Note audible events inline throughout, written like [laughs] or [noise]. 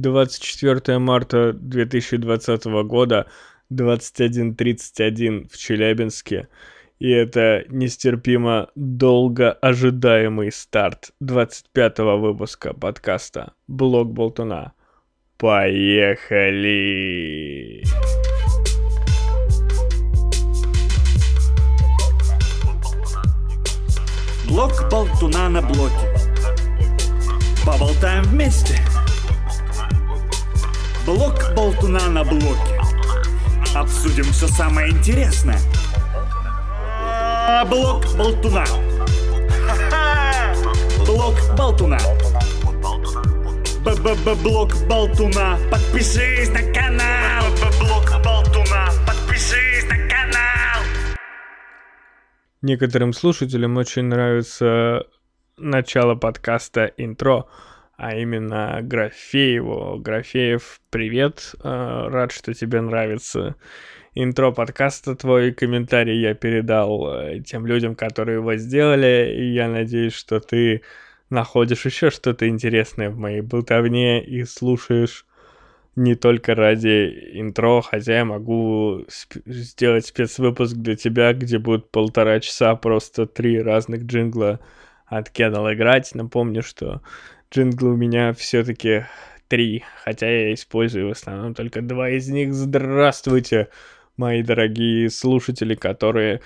24 марта 2020 года, 21.31 в Челябинске. И это нестерпимо долго ожидаемый старт 25 выпуска подкаста «Блог Болтуна». Поехали! Блок Болтуна на блоке. Поболтаем вместе. Блок Болтуна на блоке. Обсудим все самое интересное. Блок Болтуна. Блок Болтуна. Б-б-б-блок Болтуна. Подпишись на канал. Блок Болтуна. Подпишись на канал. Некоторым слушателям очень нравится начало подкаста интро, а именно Графееву. Графеев, привет, э, рад, что тебе нравится интро подкаста. Твой комментарий я передал э, тем людям, которые его сделали, и я надеюсь, что ты находишь еще что-то интересное в моей болтовне и слушаешь не только ради интро, хотя я могу сп- сделать спецвыпуск для тебя, где будет полтора часа просто три разных джингла от Кедал играть. Напомню, что джинглы у меня все-таки три, хотя я использую в основном только два из них. Здравствуйте, мои дорогие слушатели, которые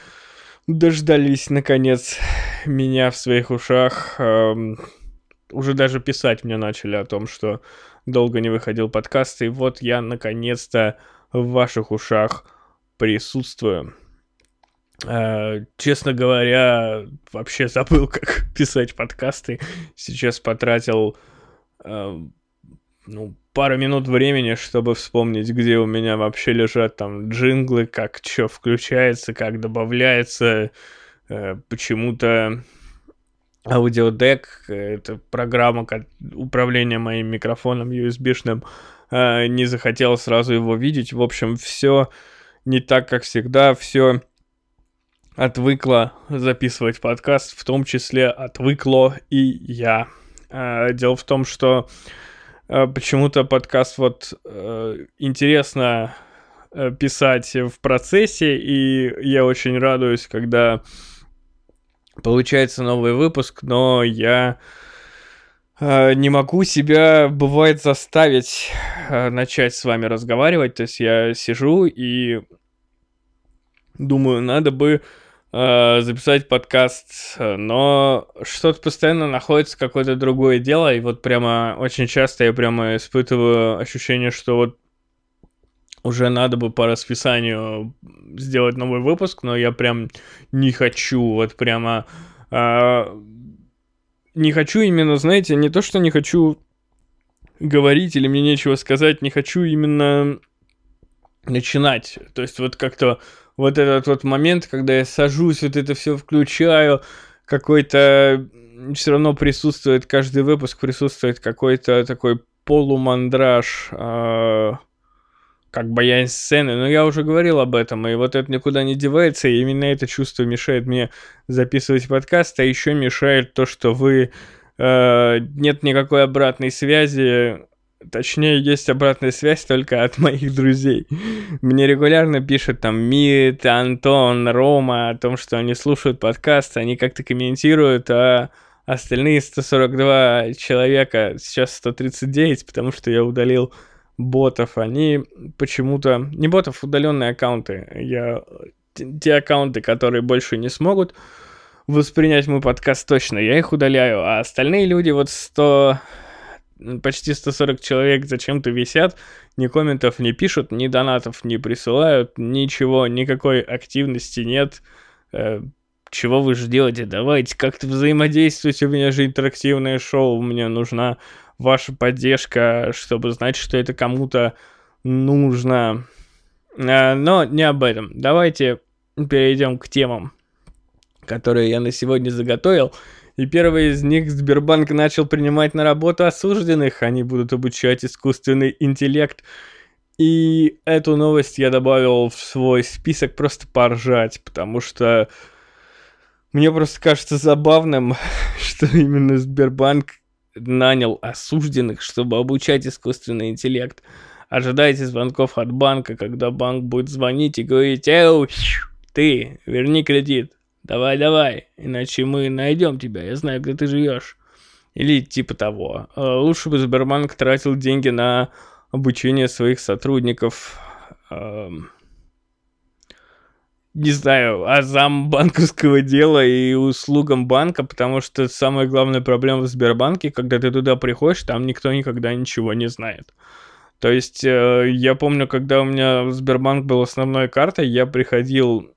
дождались наконец меня в своих ушах. Эм, уже даже писать мне начали о том, что долго не выходил подкаст, и вот я наконец-то в ваших ушах присутствую. Э, честно говоря, вообще забыл, [laughs] как писать подкасты. Сейчас потратил э, ну, пару минут времени, чтобы вспомнить, где у меня вообще лежат там джинглы, как что включается, как добавляется. Э, почему-то аудиодек, это программа управления моим микрофоном USB-шным, не захотел сразу его видеть. В общем, все не так, как всегда, все отвыкла записывать подкаст, в том числе отвыкло и я. Э, дело в том, что э, почему-то подкаст вот интересно писать в процессе, и я очень радуюсь, когда получается новый выпуск, но я э, не могу себя, бывает, заставить э, начать с вами разговаривать. То есть я сижу и думаю, надо бы э, записать подкаст, но что-то постоянно находится какое-то другое дело, и вот прямо очень часто я прямо испытываю ощущение, что вот уже надо бы по расписанию сделать новый выпуск, но я прям не хочу, вот прямо а, не хочу именно, знаете, не то, что не хочу говорить или мне нечего сказать, не хочу именно начинать. То есть вот как-то вот этот вот момент, когда я сажусь, вот это все включаю, какой-то все равно присутствует, каждый выпуск присутствует какой-то такой полумандраж, э, как боязнь сцены, но я уже говорил об этом, и вот это никуда не девается, и именно это чувство мешает мне записывать подкаст, а еще мешает то, что вы... Э, нет никакой обратной связи, Точнее, есть обратная связь только от моих друзей. Мне регулярно пишут там Мит, Антон, Рома о том, что они слушают подкаст, они как-то комментируют, а остальные 142 человека, сейчас 139, потому что я удалил ботов, они почему-то... Не ботов, удаленные аккаунты. Я... Те аккаунты, которые больше не смогут воспринять мой подкаст точно, я их удаляю, а остальные люди, вот 100... Почти 140 человек зачем-то висят, ни комментов не пишут, ни донатов не присылают, ничего, никакой активности нет. Э, чего вы ждете? Давайте как-то взаимодействовать, у меня же интерактивное шоу, мне нужна ваша поддержка, чтобы знать, что это кому-то нужно. А, но не об этом. Давайте перейдем к темам, которые я на сегодня заготовил. И первый из них Сбербанк начал принимать на работу осужденных. Они будут обучать искусственный интеллект. И эту новость я добавил в свой список просто поржать, потому что мне просто кажется забавным, [laughs] что именно Сбербанк нанял осужденных, чтобы обучать искусственный интеллект. Ожидайте звонков от банка, когда банк будет звонить и говорить, «Эу, ты, верни кредит, давай, давай, иначе мы найдем тебя, я знаю, где ты живешь». Или типа того. Э, лучше бы Сбербанк тратил деньги на обучение своих сотрудников, эм, не знаю, азам банковского дела и услугам банка, потому что самая главная проблема в Сбербанке, когда ты туда приходишь, там никто никогда ничего не знает. То есть э, я помню, когда у меня Сбербанк был основной картой, я приходил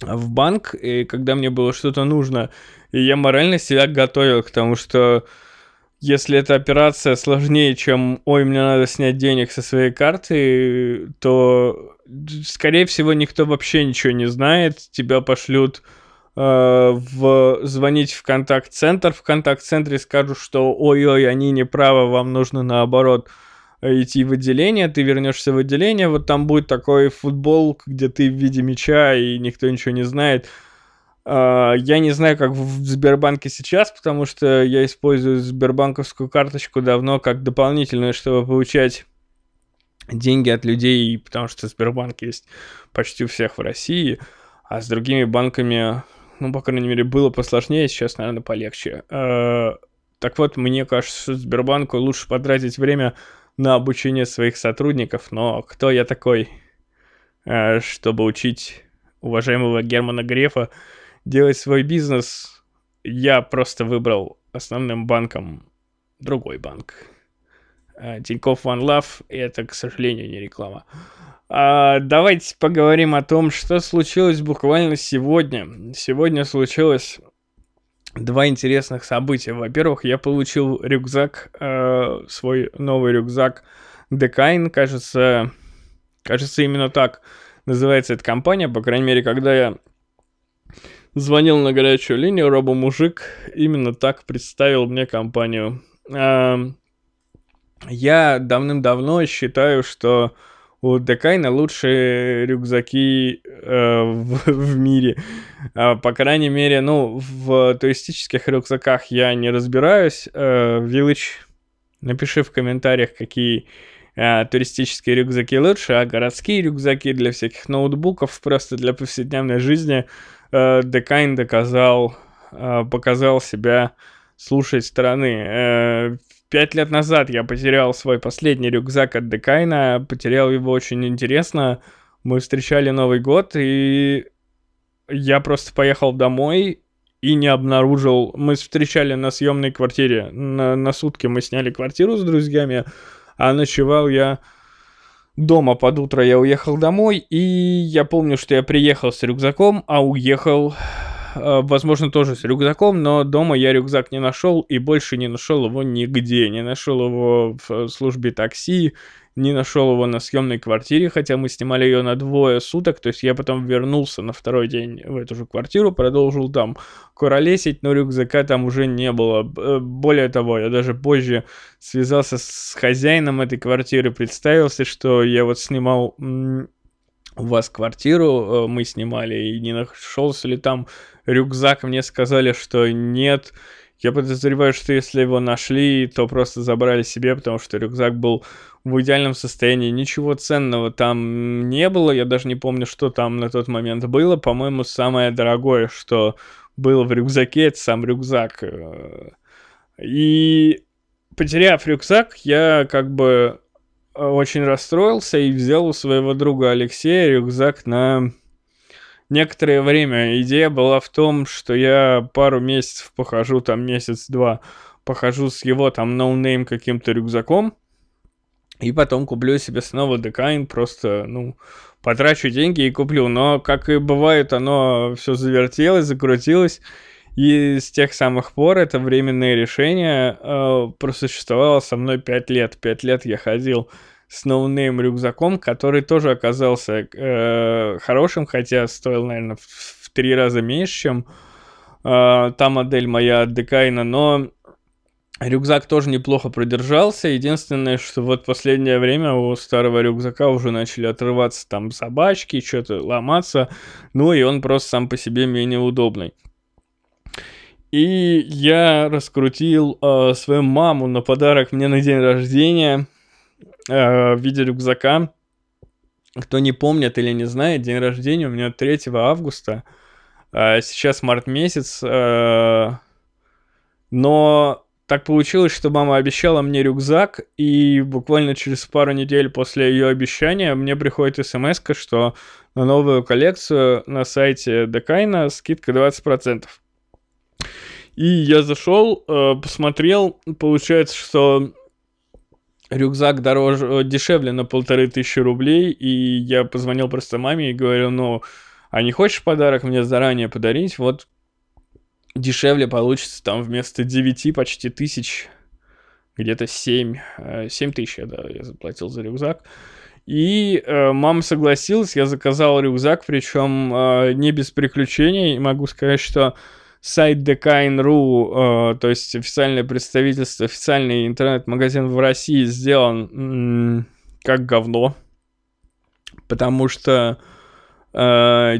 в банк, и когда мне было что-то нужно, и я морально себя готовил к тому, что если эта операция сложнее, чем «Ой, мне надо снять денег со своей карты», то, скорее всего, никто вообще ничего не знает. Тебя пошлют э, в, звонить в контакт-центр. В контакт-центре скажут, что «Ой-ой, они не правы, вам нужно наоборот» идти в отделение, ты вернешься в отделение, вот там будет такой футбол, где ты в виде мяча, и никто ничего не знает. А, я не знаю, как в Сбербанке сейчас, потому что я использую Сбербанковскую карточку давно как дополнительную, чтобы получать деньги от людей, потому что Сбербанк есть почти у всех в России, а с другими банками, ну, по крайней мере, было посложнее, сейчас, наверное, полегче. А, так вот, мне кажется, Сбербанку лучше потратить время на обучение своих сотрудников, но кто я такой, а, чтобы учить уважаемого Германа Грефа делать свой бизнес, я просто выбрал основным банком другой банк. А, Тинькофф One Love, и это, к сожалению, не реклама. А, давайте поговорим о том, что случилось буквально сегодня. Сегодня случилось два интересных события. Во-первых, я получил рюкзак, э, свой новый рюкзак Decine, кажется, кажется именно так называется эта компания, по крайней мере, когда я звонил на горячую линию, робо-мужик именно так представил мне компанию. Я давным-давно считаю, что у Декайна лучшие рюкзаки э, в, [laughs] в мире. Э, по крайней мере, ну, в туристических рюкзаках я не разбираюсь. Э, Village, напиши в комментариях, какие э, туристические рюкзаки лучше, а городские рюкзаки для всяких ноутбуков, просто для повседневной жизни – э, Декайн доказал, э, показал себя с лучшей стороны. Э, пять лет назад я потерял свой последний рюкзак от Декайна, потерял его очень интересно. Мы встречали Новый год, и я просто поехал домой и не обнаружил... Мы встречали на съемной квартире. На, на сутки мы сняли квартиру с друзьями, а ночевал я дома под утро я уехал домой, и я помню, что я приехал с рюкзаком, а уехал, возможно, тоже с рюкзаком, но дома я рюкзак не нашел и больше не нашел его нигде. Не нашел его в службе такси, не нашел его на съемной квартире, хотя мы снимали ее на двое суток, то есть я потом вернулся на второй день в эту же квартиру, продолжил там куролесить, но рюкзака там уже не было. Более того, я даже позже связался с хозяином этой квартиры, представился, что я вот снимал у вас квартиру, э, мы снимали, и не нашелся ли там рюкзак, мне сказали, что нет, я подозреваю, что если его нашли, то просто забрали себе, потому что рюкзак был в идеальном состоянии. Ничего ценного там не было. Я даже не помню, что там на тот момент было. По-моему, самое дорогое, что было в рюкзаке, это сам рюкзак. И потеряв рюкзак, я как бы очень расстроился и взял у своего друга Алексея рюкзак на некоторое время идея была в том, что я пару месяцев похожу, там месяц-два, похожу с его там no-name каким-то рюкзаком, и потом куплю себе снова Dakine, просто, ну, потрачу деньги и куплю. Но, как и бывает, оно все завертелось, закрутилось. И с тех самых пор это временное решение э, просуществовало со мной 5 лет. 5 лет я ходил с no-name рюкзаком, который тоже оказался э, хорошим, хотя стоил, наверное, в, в три раза меньше, чем э, та модель моя от Декайна, но рюкзак тоже неплохо продержался. Единственное, что вот последнее время у старого рюкзака уже начали отрываться там собачки, что-то ломаться, ну и он просто сам по себе менее удобный. И я раскрутил э, свою маму на подарок мне на день рождения э, в виде рюкзака. Кто не помнит или не знает, день рождения у меня 3 августа. Э, сейчас март месяц. Э, но так получилось, что мама обещала мне рюкзак, и буквально через пару недель после ее обещания мне приходит смс что на новую коллекцию на сайте Декайна скидка 20%. И я зашел, э, посмотрел, получается, что рюкзак дороже, дешевле на полторы тысячи рублей, и я позвонил просто маме и говорю, ну, а не хочешь подарок мне заранее подарить? Вот дешевле получится там вместо 9 почти тысяч, где-то 7, 7 э, тысяч, да, я заплатил за рюкзак. И э, мама согласилась, я заказал рюкзак, причем э, не без приключений. Могу сказать, что сайт Dekain.ru, э, то есть официальное представительство, официальный интернет-магазин в России сделан как говно. Потому что э,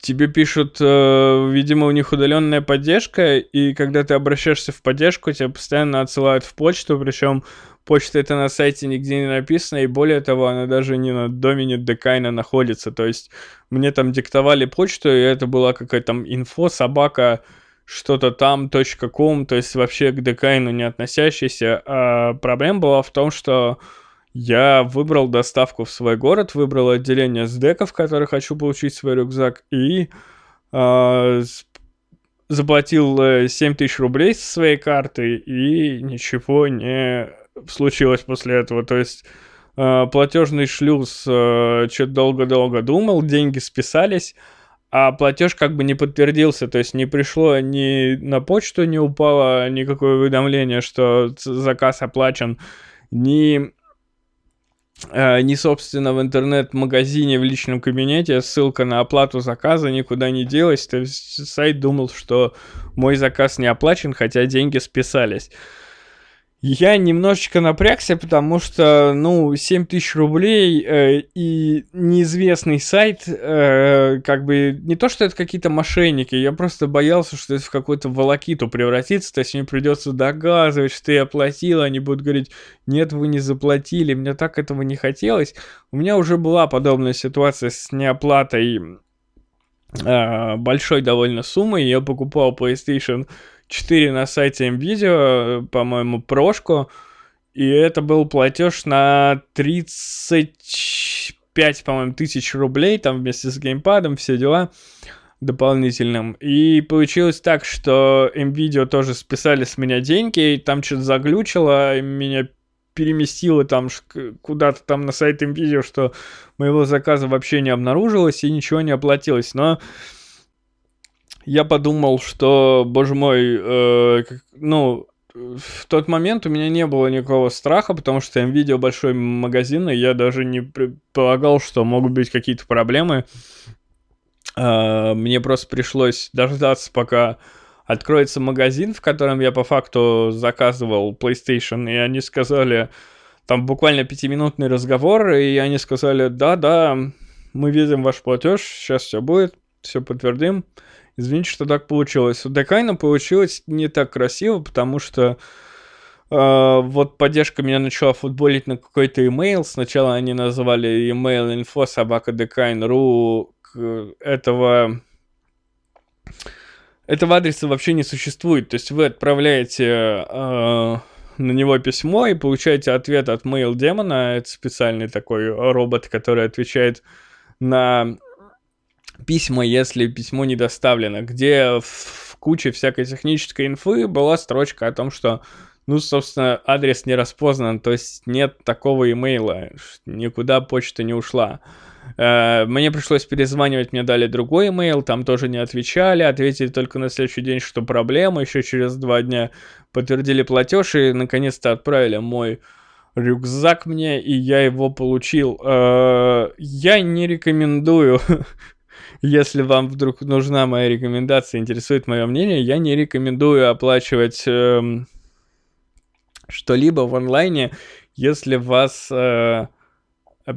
тебе пишут, э, видимо, у них удаленная поддержка, и когда ты обращаешься в поддержку, тебя постоянно отсылают в почту, причем почта это на сайте нигде не написано, и более того, она даже не на домене Декайна находится, то есть мне там диктовали почту, и это была какая-то там инфо, собака, что-то там, .com, то есть вообще к Декайну не относящийся, а проблема была в том, что я выбрал доставку в свой город, выбрал отделение с деков, в хочу получить свой рюкзак, и э, заплатил 7 тысяч рублей со своей карты, и ничего не случилось после этого. То есть э, платежный шлюз э, что-то долго-долго думал, деньги списались, а платеж как бы не подтвердился, то есть не пришло ни на почту, не упало никакое уведомление, что заказ оплачен, ни Э, не, собственно, в интернет-магазине в личном кабинете, ссылка на оплату заказа никуда не делась. То есть сайт думал, что мой заказ не оплачен, хотя деньги списались. Я немножечко напрягся, потому что, ну, 7 тысяч рублей э, и неизвестный сайт, э, как бы, не то, что это какие-то мошенники, я просто боялся, что это в какую-то волокиту превратится, то есть мне придется доказывать, что я оплатил, они будут говорить, нет, вы не заплатили, мне так этого не хотелось. У меня уже была подобная ситуация с неоплатой э, большой довольно суммы, я покупал PlayStation 4 на сайте MVideo, по-моему, прошку. И это был платеж на 35, по-моему, тысяч рублей, там вместе с геймпадом, все дела дополнительным. И получилось так, что MVideo тоже списали с меня деньги, и там что-то заглючило, и меня переместило там куда-то там на сайт MVideo, что моего заказа вообще не обнаружилось и ничего не оплатилось. Но я подумал, что, боже мой, э, ну, в тот момент у меня не было никакого страха, потому что видел большой магазин, и я даже не предполагал, что могут быть какие-то проблемы. Э, мне просто пришлось дождаться, пока откроется магазин, в котором я по факту заказывал PlayStation, и они сказали, там буквально пятиминутный разговор, и они сказали, да-да, мы видим ваш платеж, сейчас все будет, все подтвердим. Извините, что так получилось. У Декайна получилось не так красиво, потому что Uh, вот поддержка меня начала футболить на какой-то имейл. Сначала они называли email info собака собакадекайн.ру. Этого этого адреса вообще не существует. То есть вы отправляете uh, на него письмо и получаете ответ от mail демона. Это специальный такой робот, который отвечает на письма, если письмо не доставлено, где в куче всякой технической инфы была строчка о том, что, ну, собственно, адрес не распознан, то есть нет такого имейла, никуда почта не ушла. Э, мне пришлось перезванивать, мне дали другой имейл, там тоже не отвечали, ответили только на следующий день, что проблема, еще через два дня подтвердили платеж и наконец-то отправили мой рюкзак мне, и я его получил. Э, я не рекомендую [laughs] Если вам вдруг нужна моя рекомендация, интересует мое мнение, я не рекомендую оплачивать э, что-либо в онлайне, если вас э,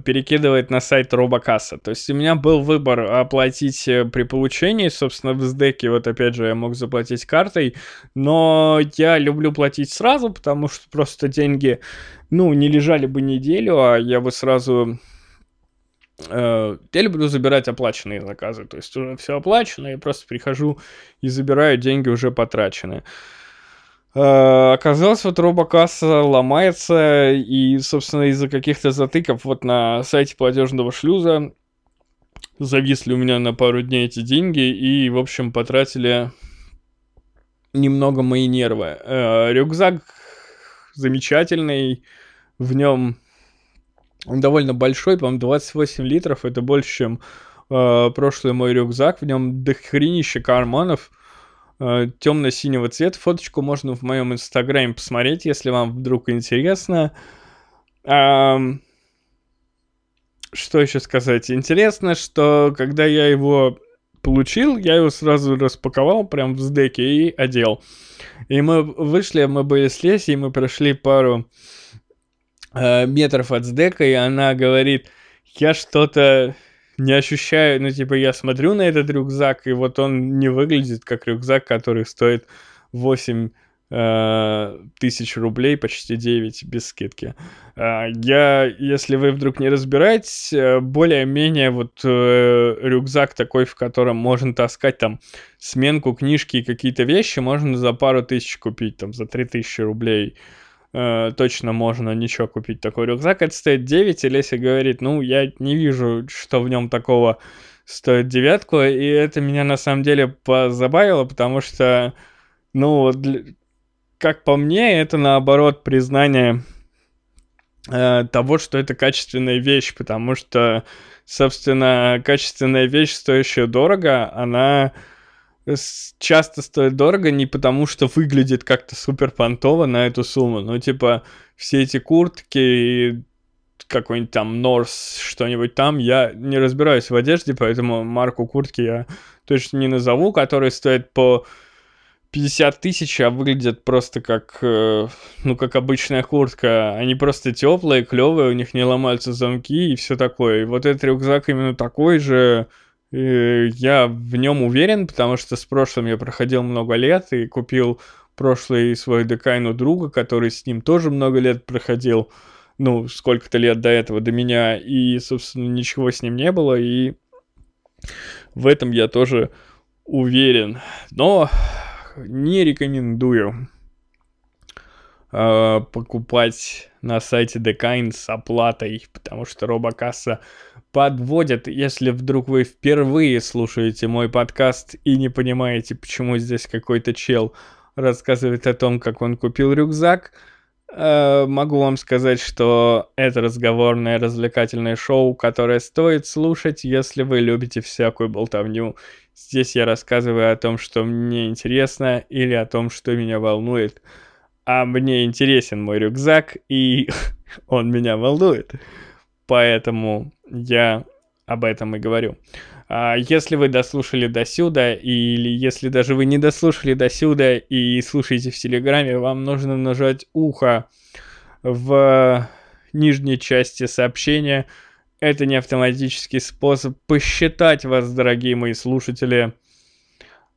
перекидывает на сайт Робокасса. То есть у меня был выбор оплатить э, при получении, собственно, в сдеке, вот опять же, я мог заплатить картой, но я люблю платить сразу, потому что просто деньги, ну, не лежали бы неделю, а я бы сразу я люблю забирать оплаченные заказы, то есть уже все оплачено, я просто прихожу и забираю деньги уже потраченные. Uh, оказалось, вот робокасса ломается, и, собственно, из-за каких-то затыков вот на сайте платежного шлюза зависли у меня на пару дней эти деньги, и, в общем, потратили немного мои нервы. Uh, рюкзак замечательный, в нем он довольно большой, по-моему, 28 литров, это больше, чем uh, прошлый мой рюкзак, в нем дохренище карманов, Э, темно-синего цвета. Фоточку можно в моем инстаграме посмотреть, если вам вдруг интересно. А, что еще сказать? Интересно, что когда я его получил, я его сразу распаковал прям в сдеке и одел. И мы вышли, мы были с Лесей, мы прошли пару э, метров от сдека, и она говорит, я что-то не ощущаю, ну, типа, я смотрю на этот рюкзак, и вот он не выглядит как рюкзак, который стоит 8 э, тысяч рублей, почти 9 без скидки. Э, я, если вы вдруг не разбираетесь, э, более-менее вот э, рюкзак такой, в котором можно таскать там сменку, книжки и какие-то вещи, можно за пару тысяч купить, там, за 3000 рублей э, точно можно ничего купить такой рюкзак. Это стоит 9, и Леся говорит, ну, я не вижу, что в нем такого стоит девятку, и это меня на самом деле позабавило, потому что, ну, для... как по мне, это наоборот признание э, того, что это качественная вещь, потому что, собственно, качественная вещь, стоящая дорого, она часто стоит дорого не потому, что выглядит как-то супер понтово на эту сумму. Ну, типа, все эти куртки какой-нибудь там Норс, что-нибудь там, я не разбираюсь в одежде, поэтому марку куртки я точно не назову, которые стоят по 50 тысяч, а выглядят просто как, э, ну, как обычная куртка. Они просто теплые, клевые, у них не ломаются замки и все такое. И вот этот рюкзак именно такой же, я в нем уверен, потому что с прошлым я проходил много лет и купил прошлый свой декайну друга, который с ним тоже много лет проходил, ну, сколько-то лет до этого, до меня, и, собственно, ничего с ним не было, и в этом я тоже уверен. Но не рекомендую э, покупать на сайте Decine с оплатой, потому что робокасса подводят, если вдруг вы впервые слушаете мой подкаст и не понимаете, почему здесь какой-то чел рассказывает о том, как он купил рюкзак, э, могу вам сказать, что это разговорное развлекательное шоу, которое стоит слушать, если вы любите всякую болтовню. Здесь я рассказываю о том, что мне интересно или о том, что меня волнует. А мне интересен мой рюкзак, и [laughs] он меня волнует. Поэтому я об этом и говорю. А если вы дослушали до сюда, или если даже вы не дослушали до сюда и слушаете в Телеграме, вам нужно нажать ухо в нижней части сообщения. Это не автоматический способ посчитать вас, дорогие мои слушатели,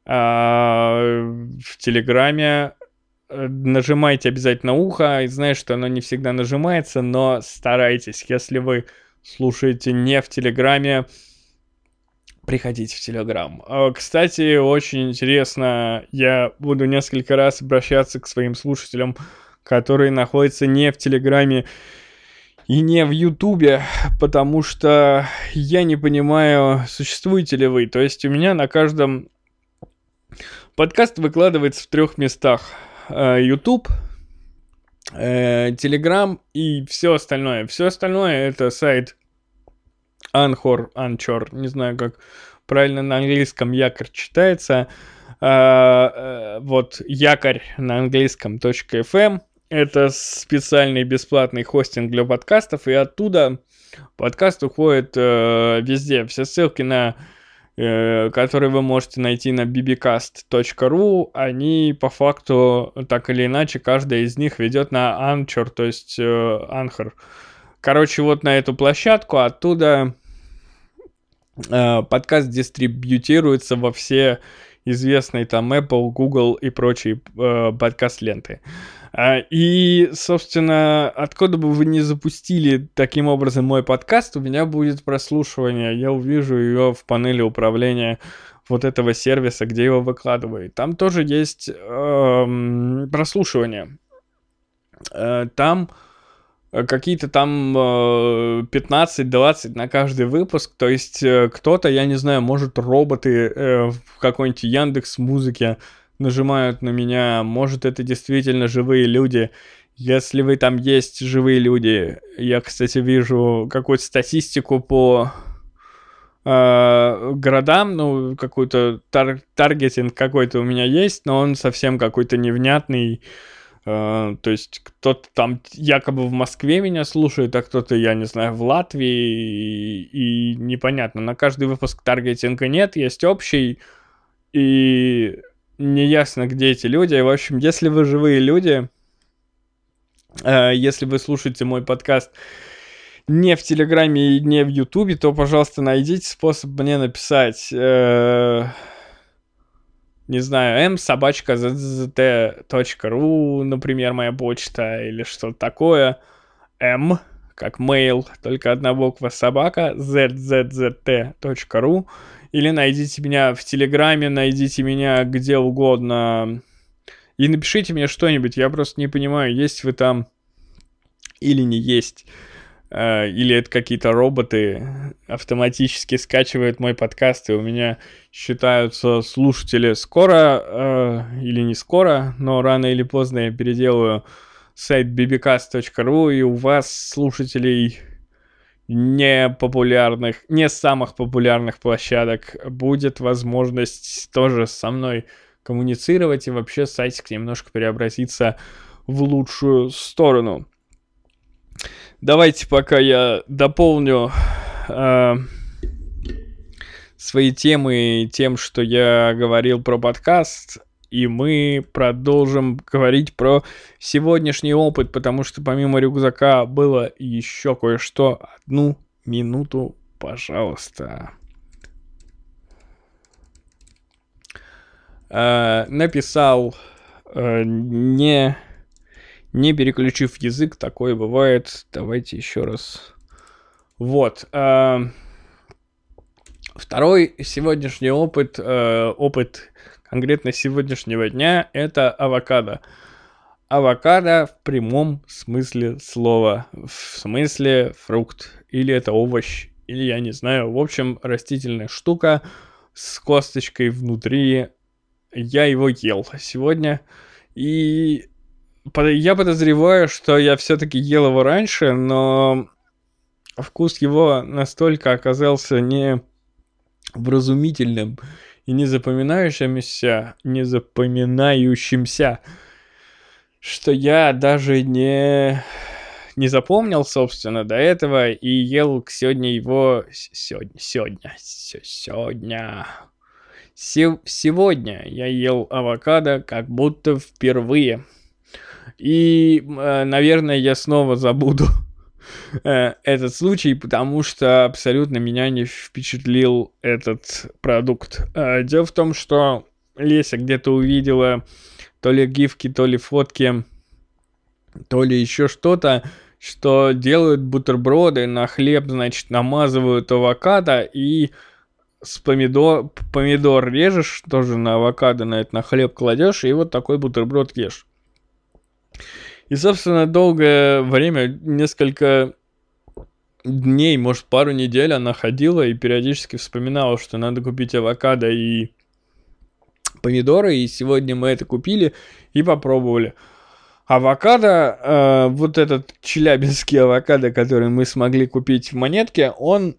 а, в Телеграме. Нажимайте обязательно ухо. Знаю, что оно не всегда нажимается, но старайтесь. Если вы слушаете не в Телеграме, приходите в Телеграм. А, кстати, очень интересно, я буду несколько раз обращаться к своим слушателям, которые находятся не в Телеграме и не в Ютубе, потому что я не понимаю, существуете ли вы. То есть у меня на каждом подкаст выкладывается в трех местах. YouTube, Telegram э, и все остальное. Все остальное это сайт Anchor, Anchor, не знаю, как правильно на английском якорь читается. А, э, вот якорь на английском .fm. Это специальный бесплатный хостинг для подкастов, и оттуда подкаст уходит э, везде. Все ссылки на Э, которые вы можете найти на bbcast.ru, они по факту так или иначе, каждая из них ведет на Anchor, то есть э, Anchor. Короче, вот на эту площадку оттуда э, подкаст дистрибьютируется во все известные там Apple, Google и прочие э, подкаст-ленты. А, и, собственно, откуда бы вы не запустили таким образом мой подкаст, у меня будет прослушивание. Я увижу ее в панели управления вот этого сервиса, где его выкладывают. Там тоже есть э, прослушивание. Э, там какие-то там э, 15-20 на каждый выпуск. То есть э, кто-то, я не знаю, может роботы э, в какой-нибудь Яндекс музыке нажимают на меня, может это действительно живые люди. Если вы там есть живые люди, я, кстати, вижу какую-то статистику по э, городам, ну, какой-то тар- таргетинг какой-то у меня есть, но он совсем какой-то невнятный. Э, то есть кто-то там якобы в Москве меня слушает, а кто-то, я не знаю, в Латвии, и, и непонятно. На каждый выпуск таргетинга нет, есть общий, и неясно, где эти люди. В общем, если вы живые люди, э, если вы слушаете мой подкаст не в Телеграме и не в Ютубе, то, пожалуйста, найдите способ мне написать. Э, не знаю, m собачка zzt.ru, например, моя почта или что-то такое. m, как mail, только одна буква собака, zzzt.ru. Или найдите меня в Телеграме, найдите меня где угодно. И напишите мне что-нибудь. Я просто не понимаю, есть вы там или не есть. Uh, или это какие-то роботы автоматически скачивают мой подкаст, и у меня считаются слушатели скоро uh, или не скоро, но рано или поздно я переделаю сайт bbcast.ru, и у вас слушателей не популярных, не самых популярных площадок будет возможность тоже со мной коммуницировать и вообще сайтик немножко преобразиться в лучшую сторону. Давайте пока я дополню э, свои темы тем, что я говорил про подкаст и мы продолжим говорить про сегодняшний опыт, потому что помимо рюкзака было еще кое-что. Одну минуту, пожалуйста. Э, написал, э, не, не переключив язык, такое бывает. Давайте еще раз. Вот. Э, второй сегодняшний опыт, э, опыт конкретно сегодняшнего дня, это авокадо. Авокадо в прямом смысле слова. В смысле фрукт. Или это овощ. Или я не знаю. В общем, растительная штука с косточкой внутри. Я его ел сегодня. И я подозреваю, что я все-таки ел его раньше, но вкус его настолько оказался не вразумительным и не запоминающимся, не запоминающимся, что я даже не, не запомнил, собственно, до этого и ел сегодня его... Сегодня, сегодня, сегодня... Сегодня я ел авокадо как будто впервые. И, э, наверное, я снова забуду этот случай, потому что абсолютно меня не впечатлил этот продукт. Э, дело в том, что Леся где-то увидела то ли гифки, то ли фотки, то ли еще что-то, что делают бутерброды, на хлеб, значит, намазывают авокадо и с помидор, помидор режешь, тоже на авокадо на это на хлеб кладешь, и вот такой бутерброд ешь. И, собственно, долгое время, несколько дней, может, пару недель она ходила и периодически вспоминала, что надо купить авокадо и помидоры, и сегодня мы это купили и попробовали. Авокадо, э, вот этот челябинский авокадо, который мы смогли купить в монетке, он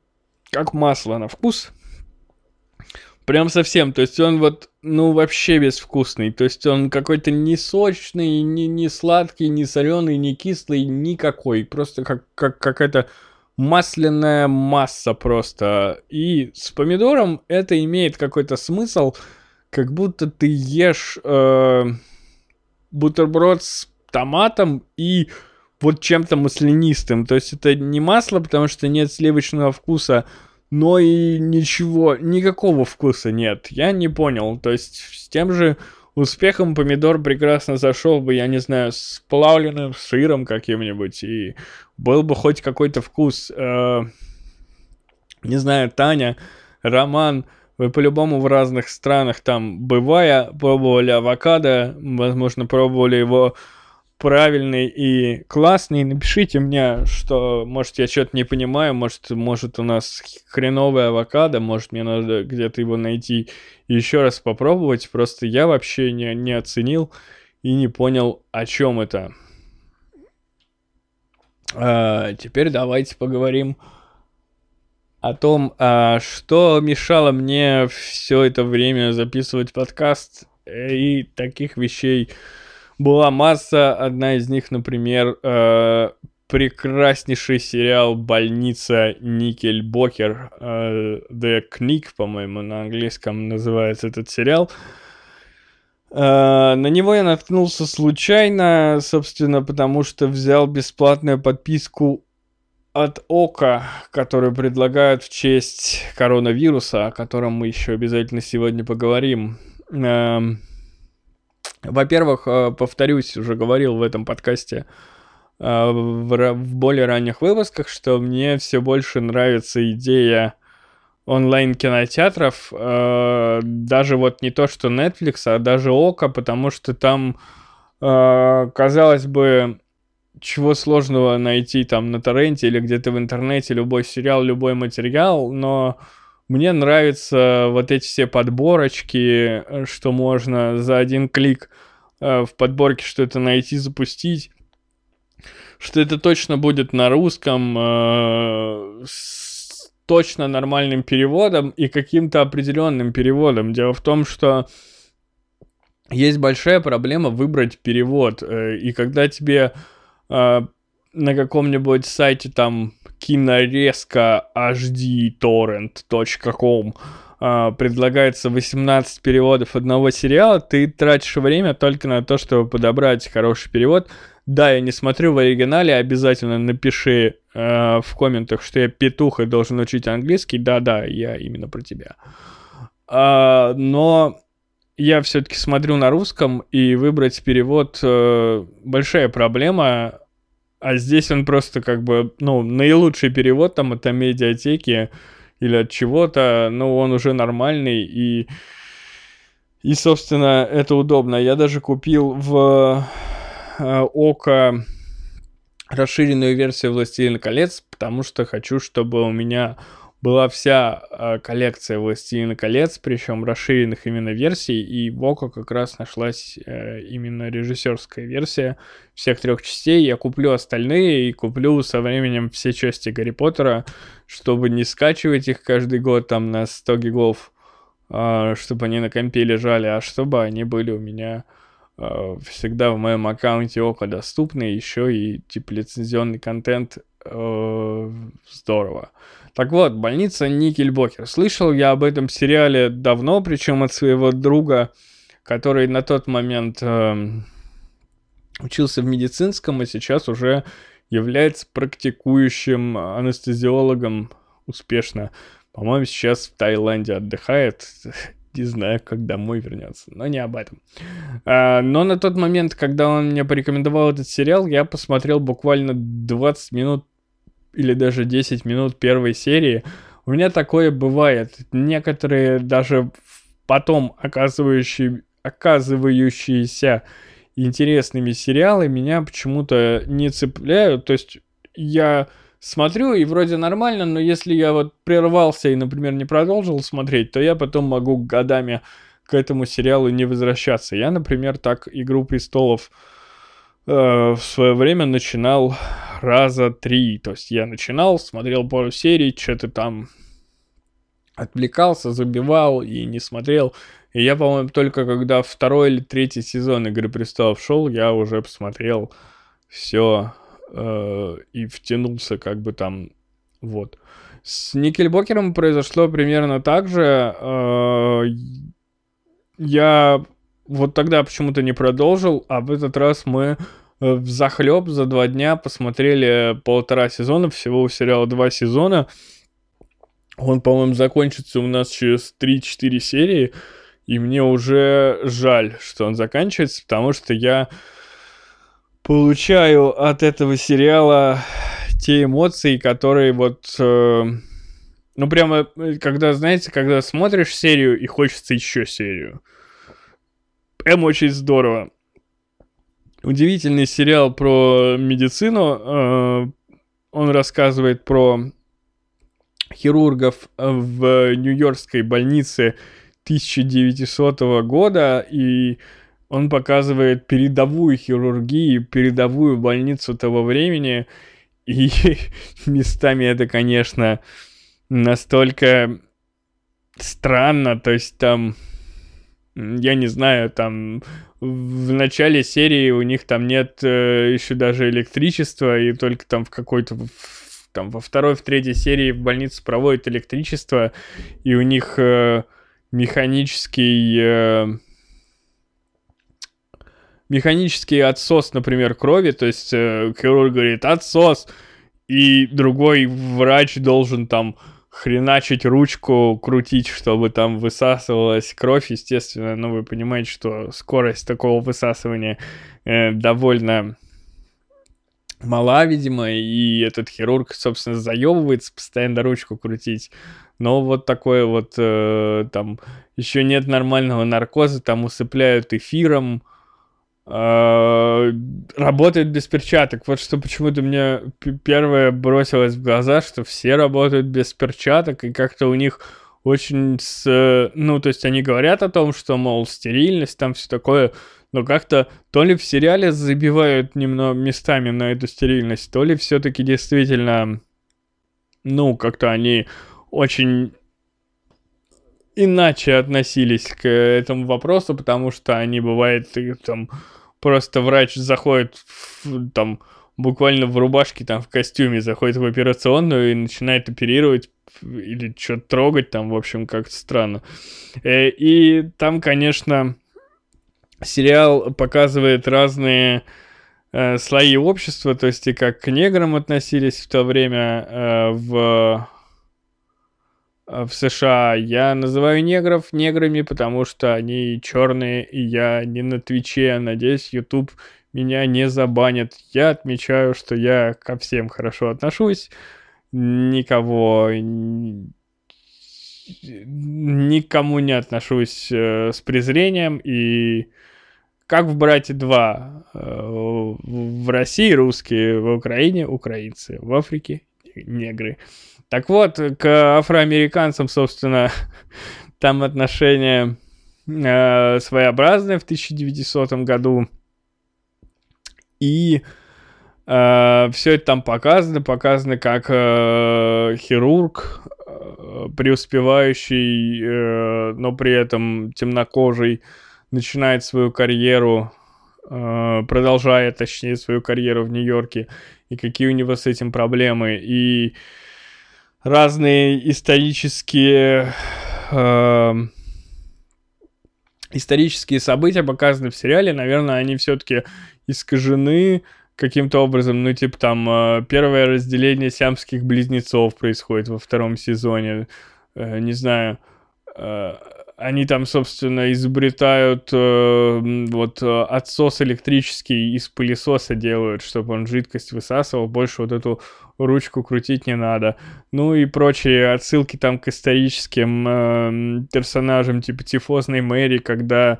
как масло на вкус. Прям совсем. То есть он вот, ну, вообще безвкусный. То есть он какой-то не сочный, не, не сладкий, не соленый, не кислый, никакой. Просто как, как какая-то масляная масса просто. И с помидором это имеет какой-то смысл, как будто ты ешь э, бутерброд с томатом и вот чем-то маслянистым. То есть это не масло, потому что нет сливочного вкуса, но и ничего, никакого вкуса нет. Я не понял. То есть с тем же успехом помидор прекрасно зашел бы, я не знаю, с плавленным сыром каким-нибудь, и был бы хоть какой-то вкус. Э, не знаю, Таня, Роман, вы по-любому в разных странах там, бывая, пробовали авокадо, возможно, пробовали его правильный и классный. Напишите мне, что, может, я что-то не понимаю, может, может у нас хреновый авокадо, может, мне надо где-то его найти и еще раз попробовать. Просто я вообще не, не оценил и не понял, о чем это. А, теперь давайте поговорим о том, а, что мешало мне все это время записывать подкаст и таких вещей была масса. Одна из них, например, э, прекраснейший сериал «Больница Никельбокер». Э, The Knick, по-моему, на английском называется этот сериал. Uh, на него я наткнулся случайно, собственно, потому что взял бесплатную подписку от Ока, которую предлагают в честь коронавируса, о котором мы еще обязательно сегодня поговорим. Uh, во-первых, э, повторюсь, уже говорил в этом подкасте э, в, более ранних выпусках, что мне все больше нравится идея онлайн-кинотеатров, э, даже вот не то, что Netflix, а даже Ока, потому что там, казалось бы, чего сложного найти там на торренте или где-то в интернете любой сериал, любой материал, но мне нравятся вот эти все подборочки, э, что можно за один клик э, в подборке что-то найти, запустить. Что это точно будет на русском, э, с точно нормальным переводом и каким-то определенным переводом. Дело в том, что есть большая проблема выбрать перевод. И когда тебе на каком-нибудь сайте там кинорезка hd.torrent.com а, предлагается 18 переводов одного сериала, ты тратишь время только на то, чтобы подобрать хороший перевод. Да, я не смотрю в оригинале, обязательно напиши э, в комментах, что я петух и должен учить английский. Да-да, я именно про тебя. А, но я все-таки смотрю на русском, и выбрать перевод э, большая проблема. А здесь он просто как бы, ну, наилучший перевод там от медиатеки или от чего-то, ну, он уже нормальный и... И, собственно, это удобно. Я даже купил в э, Око расширенную версию «Властелина колец», потому что хочу, чтобы у меня была вся э, коллекция «Властелина колец», причем расширенных именно версий, и в Око как раз нашлась э, именно режиссерская версия всех трех частей. Я куплю остальные и куплю со временем все части Гарри Поттера, чтобы не скачивать их каждый год там на 100 гигов, э, чтобы они на компе лежали, а чтобы они были у меня э, всегда в моем аккаунте Око доступны, еще и типа лицензионный контент э, здорово. Так вот, больница Никельбокер. Слышал я об этом сериале давно, причем от своего друга, который на тот момент э, учился в медицинском, и сейчас уже является практикующим анестезиологом успешно. По-моему, сейчас в Таиланде отдыхает. [laughs] Не знаю, как домой вернется, но не об этом. А, но на тот момент, когда он мне порекомендовал этот сериал, я посмотрел буквально 20 минут или даже 10 минут первой серии. У меня такое бывает. Некоторые даже потом оказывающие, оказывающиеся интересными сериалы меня почему-то не цепляют. То есть я смотрю и вроде нормально, но если я вот прервался и, например, не продолжил смотреть, то я потом могу годами к этому сериалу не возвращаться. Я, например, так «Игру престолов» э, в свое время начинал раза три. То есть я начинал, смотрел пару серий, что-то там отвлекался, забивал и не смотрел. И я, по-моему, только когда второй или третий сезон Игры Престолов шел, я уже посмотрел все э, и втянулся как бы там, вот. С Никельбокером произошло примерно так же. Э, я вот тогда почему-то не продолжил, а в этот раз мы в захлеб за два дня посмотрели полтора сезона, всего у сериала два сезона. Он, по-моему, закончится у нас через 3-4 серии, и мне уже жаль, что он заканчивается, потому что я получаю от этого сериала те эмоции, которые вот... Э, ну, прямо, э, когда, знаете, когда смотришь серию и хочется еще серию. Прям очень здорово. Удивительный сериал про медицину. Э, он рассказывает про хирургов в Нью-Йоркской больнице 1900 года, и он показывает передовую хирургию, передовую больницу того времени, и [laughs] местами это, конечно, настолько странно, то есть там, я не знаю, там в начале серии у них там нет э, еще даже электричества, и только там в какой-то там во второй, в третьей серии в больнице проводят электричество, и у них э, механический э, механический отсос, например, крови, то есть э, хирург говорит отсос, и другой врач должен там хреначить ручку, крутить, чтобы там высасывалась кровь, естественно, ну вы понимаете, что скорость такого высасывания э, довольно мала, видимо, и этот хирург, собственно, заебывается постоянно ручку крутить. Но вот такое вот, э, там, еще нет нормального наркоза, там усыпляют эфиром, э, работает без перчаток. Вот что почему-то мне первое бросилось в глаза, что все работают без перчаток, и как-то у них очень с... Ну, то есть они говорят о том, что, мол, стерильность, там все такое, но как-то то ли в сериале забивают немного местами на эту стерильность, то ли все-таки действительно, ну, как-то они очень иначе относились к этому вопросу, потому что они, бывает, там, просто врач заходит в, там буквально в рубашке, там в костюме, заходит в операционную и начинает оперировать или что-то трогать там, в общем, как-то странно. Э, и там, конечно, сериал показывает разные э, слои общества, то есть и как к неграм относились в то время э, в в США. Я называю негров неграми, потому что они черные, и я не на Твиче. Надеюсь, YouTube меня не забанит. Я отмечаю, что я ко всем хорошо отношусь. Никого... Никому не отношусь э, с презрением. И как в «Брате 2». Э, в России русские, в Украине украинцы, в Африке негры. Так вот, к афроамериканцам, собственно, [laughs] там отношения э, своеобразные в 1900 году. И э, все это там показано, показано как э, хирург, э, преуспевающий, э, но при этом темнокожий, начинает свою карьеру, э, продолжает, точнее, свою карьеру в Нью-Йорке, и какие у него с этим проблемы. И разные исторические э, исторические события показаны в сериале, наверное, они все-таки искажены каким-то образом, ну, типа там э, первое разделение сиамских близнецов происходит во втором сезоне, э, не знаю, э, они там, собственно, изобретают вот отсос электрический из пылесоса делают, чтобы он жидкость высасывал, больше вот эту ручку крутить не надо. Ну и прочие отсылки там к историческим э, персонажам, типа тифозной Мэри, когда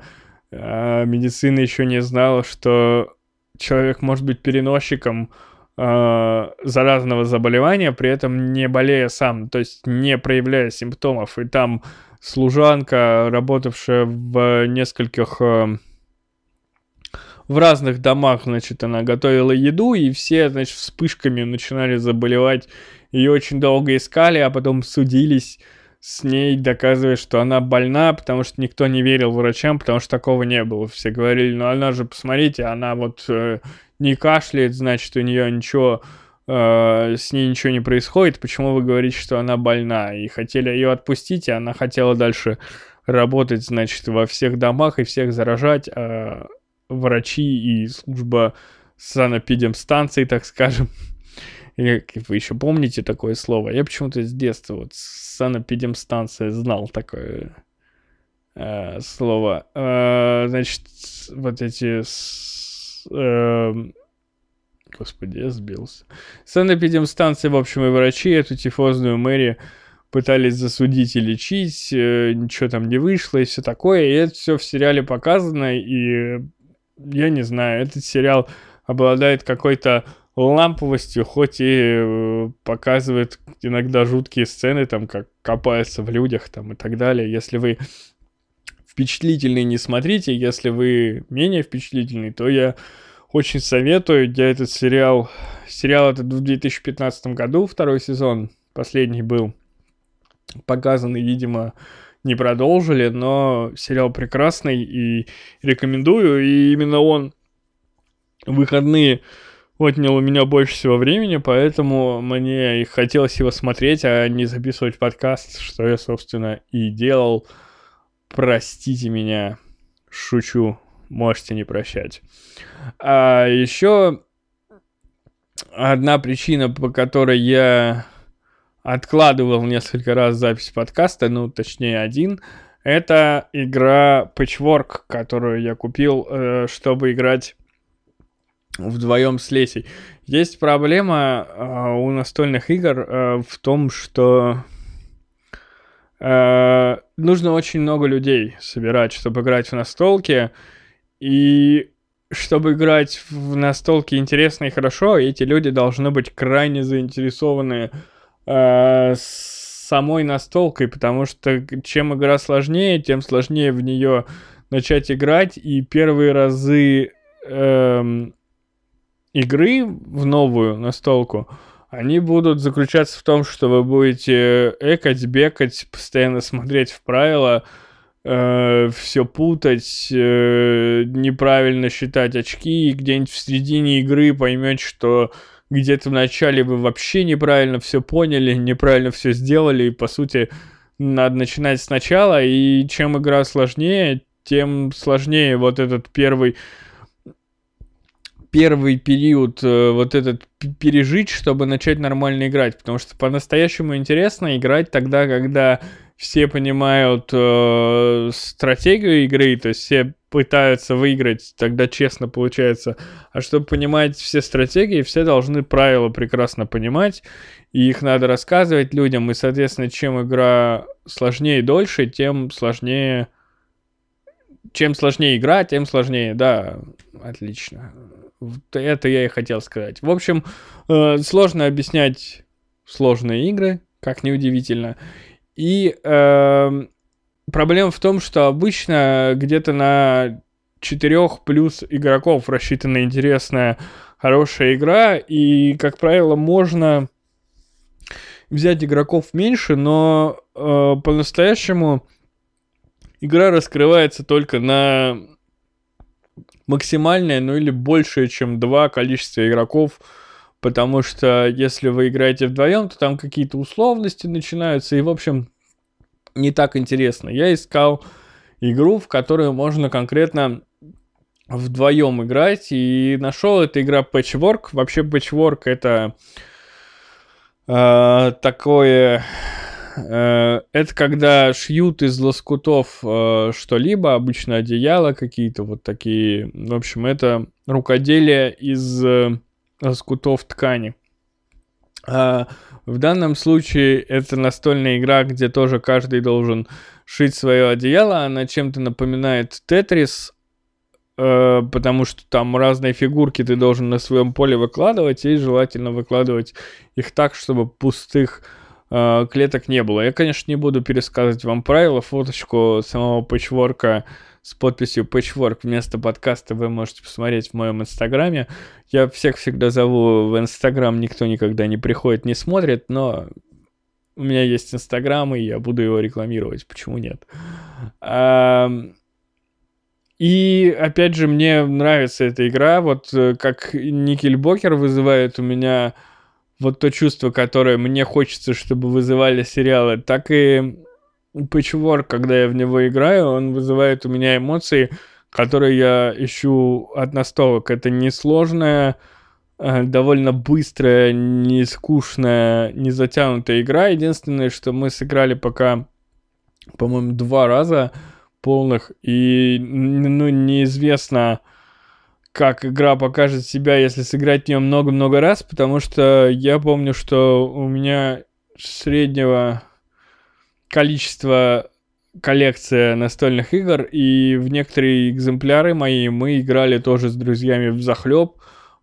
э, медицина еще не знала, что человек может быть переносчиком э, заразного заболевания, при этом не болея сам, то есть не проявляя симптомов. И там служанка, работавшая в нескольких... Э, в разных домах, значит, она готовила еду, и все, значит, вспышками начинали заболевать. Ее очень долго искали, а потом судились с ней, доказывая, что она больна, потому что никто не верил врачам, потому что такого не было. Все говорили, ну она же, посмотрите, она вот э, не кашляет, значит, у нее ничего э, с ней ничего не происходит, почему вы говорите, что она больна? И хотели ее отпустить, и она хотела дальше работать, значит, во всех домах и всех заражать, а врачи и служба санэпидемстанции, так скажем. Или, вы еще помните такое слово? Я почему-то с детства вот санэпидемстанция знал такое э, слово. Э, значит, вот эти... Э, господи, я сбился. Санэпидемстанция, в общем, и врачи эту тифозную мэрию пытались засудить и лечить, э, ничего там не вышло и все такое. И это все в сериале показано, и я не знаю, этот сериал обладает какой-то ламповостью, хоть и э, показывает иногда жуткие сцены, там, как копается в людях, там, и так далее. Если вы впечатлительный, не смотрите. Если вы менее впечатлительный, то я очень советую. Я этот сериал... Сериал этот в 2015 году, второй сезон, последний был показанный, видимо, не продолжили, но сериал прекрасный и рекомендую. И именно он выходные отнял у меня больше всего времени, поэтому мне и хотелось его смотреть, а не записывать подкаст, что я, собственно, и делал. Простите меня, шучу, можете не прощать. А еще одна причина, по которой я откладывал несколько раз запись подкаста, ну, точнее, один, это игра Patchwork, которую я купил, э, чтобы играть вдвоем с Лесей. Есть проблема э, у настольных игр э, в том, что нужно очень много людей собирать, чтобы играть в настолки. И чтобы играть в настолки интересно и хорошо, эти люди должны быть крайне заинтересованы самой настолкой, потому что чем игра сложнее, тем сложнее в нее начать играть, и первые разы э, игры в новую настолку, они будут заключаться в том, что вы будете экать, бекать, постоянно смотреть в правила, э, все путать, э, неправильно считать очки, и где-нибудь в середине игры поймете, что где-то в начале вы вообще неправильно все поняли, неправильно все сделали, и по сути надо начинать сначала, и чем игра сложнее, тем сложнее вот этот первый первый период э, вот этот пережить, чтобы начать нормально играть, потому что по-настоящему интересно играть тогда, когда все понимают э, стратегию игры, то есть все пытаются выиграть, тогда честно получается. А чтобы понимать все стратегии, все должны правила прекрасно понимать, и их надо рассказывать людям, и, соответственно, чем игра сложнее и дольше, тем сложнее... Чем сложнее игра, тем сложнее, да, отлично. Это я и хотел сказать. В общем, э, сложно объяснять сложные игры, как неудивительно. И э, проблема в том, что обычно где-то на 4 плюс игроков рассчитана интересная, хорошая игра, и, как правило, можно взять игроков меньше, но э, по-настоящему игра раскрывается только на максимальное, ну или большее, чем два количества игроков потому что если вы играете вдвоем, то там какие-то условности начинаются, и, в общем, не так интересно. Я искал игру, в которую можно конкретно вдвоем играть, и нашел эту игра Patchwork. Вообще Patchwork это э, такое... Э, это когда шьют из лоскутов э, что-либо, обычно одеяло какие-то вот такие. В общем, это рукоделие из... Э, лоскутов ткани. А в данном случае это настольная игра, где тоже каждый должен шить свое одеяло. Она чем-то напоминает Тетрис, э, потому что там разные фигурки ты должен на своем поле выкладывать, и желательно выкладывать их так, чтобы пустых э, клеток не было. Я, конечно, не буду пересказывать вам правила, фоточку самого патчворка с подписью Patchwork вместо подкаста вы можете посмотреть в моем инстаграме. Я всех всегда зову в инстаграм, никто никогда не приходит, не смотрит, но у меня есть инстаграм, и я буду его рекламировать, почему нет. И опять же, мне нравится эта игра, вот э, как Никельбокер вызывает у меня вот то чувство, которое мне хочется, чтобы вызывали сериалы, так и Patchwork, когда я в него играю, он вызывает у меня эмоции, которые я ищу от настолок. Это несложная, э, довольно быстрая, не скучная, не затянутая игра. Единственное, что мы сыграли пока, по-моему, два раза полных, и ну, неизвестно, как игра покажет себя, если сыграть в нее много-много раз, потому что я помню, что у меня среднего количества коллекция настольных игр, и в некоторые экземпляры мои мы играли тоже с друзьями в захлеб.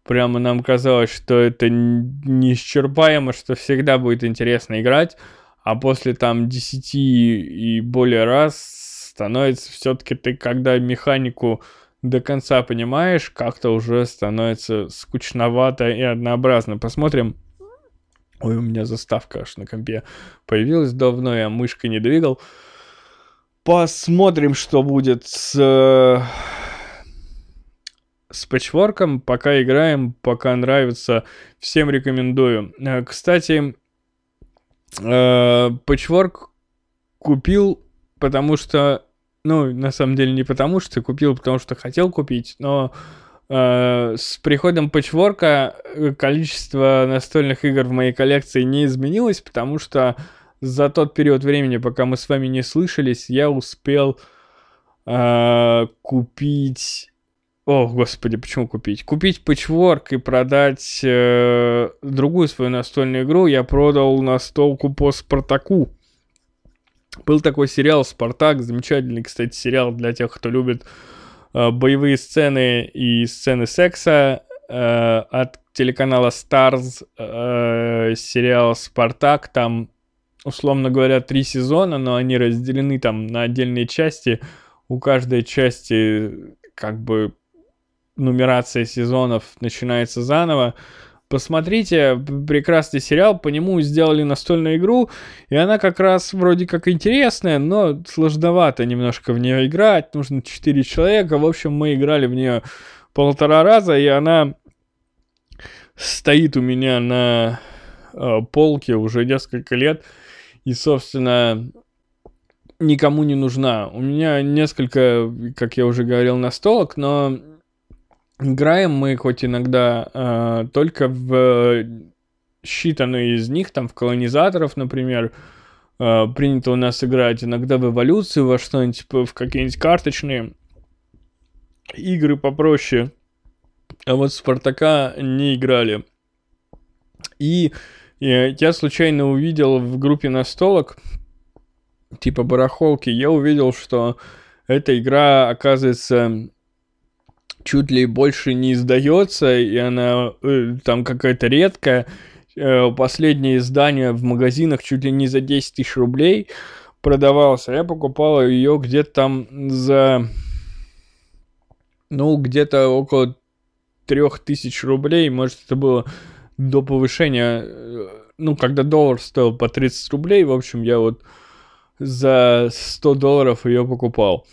Прямо нам казалось, что это неисчерпаемо, что всегда будет интересно играть, а после там 10 и более раз становится все-таки ты, когда механику до конца понимаешь, как-то уже становится скучновато и однообразно. Посмотрим. Ой, у меня заставка аж на компе появилась давно, я мышкой не двигал. Посмотрим, что будет с, с пэтчворком. Пока играем, пока нравится. Всем рекомендую. Э, кстати, э, пэтчворк купил, потому что ну, на самом деле не потому, что купил, потому что хотел купить, но э, с приходом патчворка э, количество настольных игр в моей коллекции не изменилось, потому что за тот период времени, пока мы с вами не слышались, я успел э, купить... О, господи, почему купить? Купить патчворк и продать э, другую свою настольную игру я продал настолку по Спартаку. Был такой сериал «Спартак», замечательный, кстати, сериал для тех, кто любит э, боевые сцены и сцены секса э, от телеканала Stars, э, сериал «Спартак», там, условно говоря, три сезона, но они разделены там на отдельные части, у каждой части как бы нумерация сезонов начинается заново, Посмотрите, прекрасный сериал, по нему сделали настольную игру, и она как раз вроде как интересная, но сложновато немножко в нее играть, нужно 4 человека. В общем, мы играли в нее полтора раза, и она стоит у меня на э, полке уже несколько лет, и, собственно, никому не нужна. У меня несколько, как я уже говорил, настолок, но Играем мы хоть иногда э, только в считанные из них, там в колонизаторов, например, э, принято у нас играть иногда в эволюцию, во что-нибудь, типа, в какие-нибудь карточные игры попроще. А вот Спартака не играли. И э, я случайно увидел в группе настолок, типа барахолки, я увидел, что эта игра, оказывается, чуть ли больше не издается, и она э, там какая-то редкая. Э, последнее издание в магазинах чуть ли не за 10 тысяч рублей продавался. Я покупал ее где-то там за... Ну, где-то около трех тысяч рублей. Может, это было до повышения... Э, ну, когда доллар стоил по 30 рублей, в общем, я вот за 100 долларов ее покупал.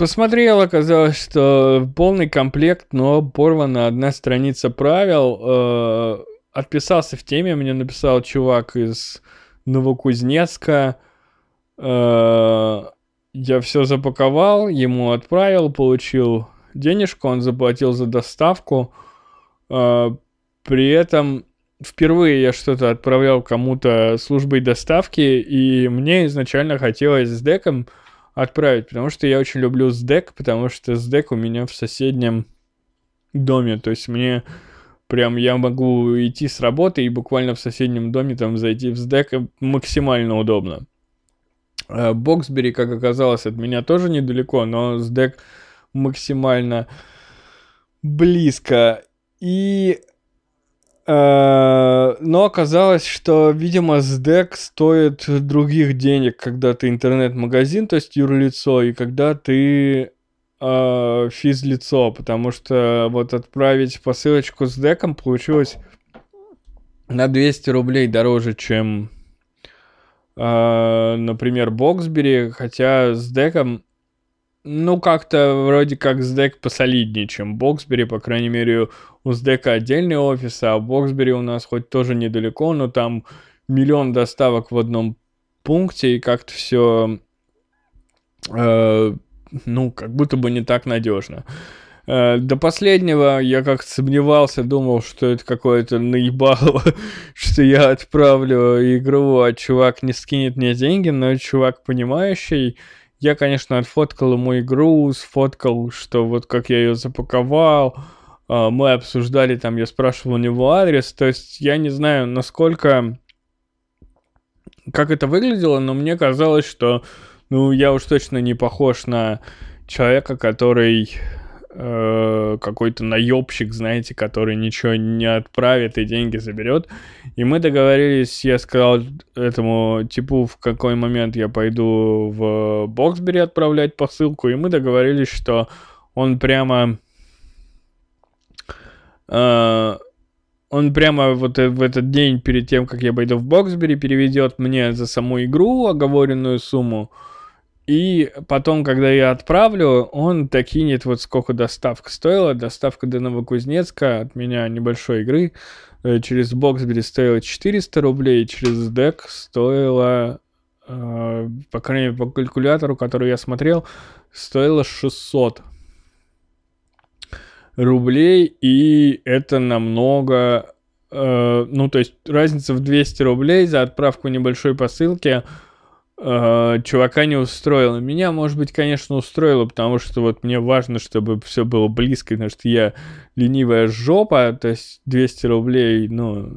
Посмотрел, оказалось, что полный комплект, но порвана одна страница правил. Э, отписался в теме, мне написал чувак из Новокузнецка. Э, я все запаковал, ему отправил, получил денежку, он заплатил за доставку. Э, при этом впервые я что-то отправлял кому-то службой доставки, и мне изначально хотелось с деком отправить, потому что я очень люблю SDEC, потому что SDEC у меня в соседнем доме, то есть мне прям я могу идти с работы и буквально в соседнем доме там зайти в SDEC максимально удобно. Боксбери, как оказалось, от меня тоже недалеко, но SDEC максимально близко. И но оказалось, что, видимо, СДЭК стоит других денег, когда ты интернет-магазин, то есть юрлицо, и когда ты э, физлицо, потому что вот отправить посылочку с деком получилось на 200 рублей дороже, чем, э, например, Боксбери, хотя с деком ну, как-то вроде как SDEC посолиднее, чем Боксбери, по крайней мере, у SDEC отдельный офис, а Боксбери у нас хоть тоже недалеко, но там миллион доставок в одном пункте, и как-то все э, ну, как будто бы не так надежно. Э, до последнего я как-то сомневался, думал, что это какое-то наебало, [laughs] что я отправлю игру, а чувак не скинет мне деньги, но чувак понимающий, я, конечно, отфоткал ему игру, сфоткал, что вот как я ее запаковал, а, мы обсуждали там, я спрашивал у него адрес, то есть я не знаю, насколько, как это выглядело, но мне казалось, что, ну, я уж точно не похож на человека, который э, какой-то наебщик, знаете, который ничего не отправит и деньги заберет. И мы договорились, я сказал этому типу, в какой момент я пойду в Боксбери отправлять посылку, и мы договорились, что он прямо... Э, он прямо вот в этот день перед тем, как я пойду в Боксбери, переведет мне за саму игру оговоренную сумму, и потом, когда я отправлю, он докинет вот сколько доставка стоила. Доставка до Новокузнецка от меня небольшой игры э, через Боксбери стоила 400 рублей, через дек стоила, э, по крайней мере, по калькулятору, который я смотрел, стоила 600 рублей, и это намного... Э, ну, то есть разница в 200 рублей за отправку небольшой посылки – э, чувака не устроило. Меня, может быть, конечно, устроило, потому что вот мне важно, чтобы все было близко, потому что я ленивая жопа, то есть 200 рублей, ну,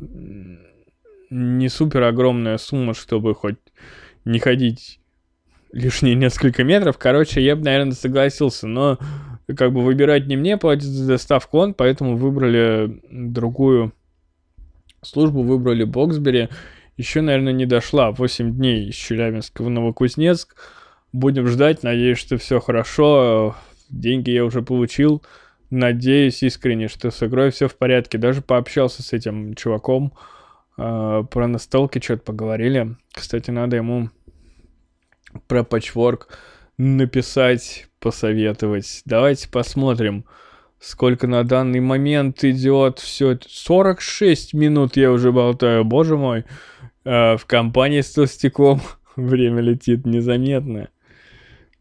не супер огромная сумма, чтобы хоть не ходить лишние несколько метров. Короче, я бы, наверное, согласился, но как бы выбирать не мне, платить за доставку он, поэтому выбрали другую службу, выбрали Боксбери еще, наверное, не дошла. 8 дней из Челябинска в Новокузнецк. Будем ждать. Надеюсь, что все хорошо. Деньги я уже получил. Надеюсь искренне, что с игрой все в порядке. Даже пообщался с этим чуваком. Э, про настолки что-то поговорили. Кстати, надо ему про патчворк написать, посоветовать. Давайте посмотрим сколько на данный момент идет все 46 минут я уже болтаю боже мой в компании с толстяком [laughs] время летит незаметно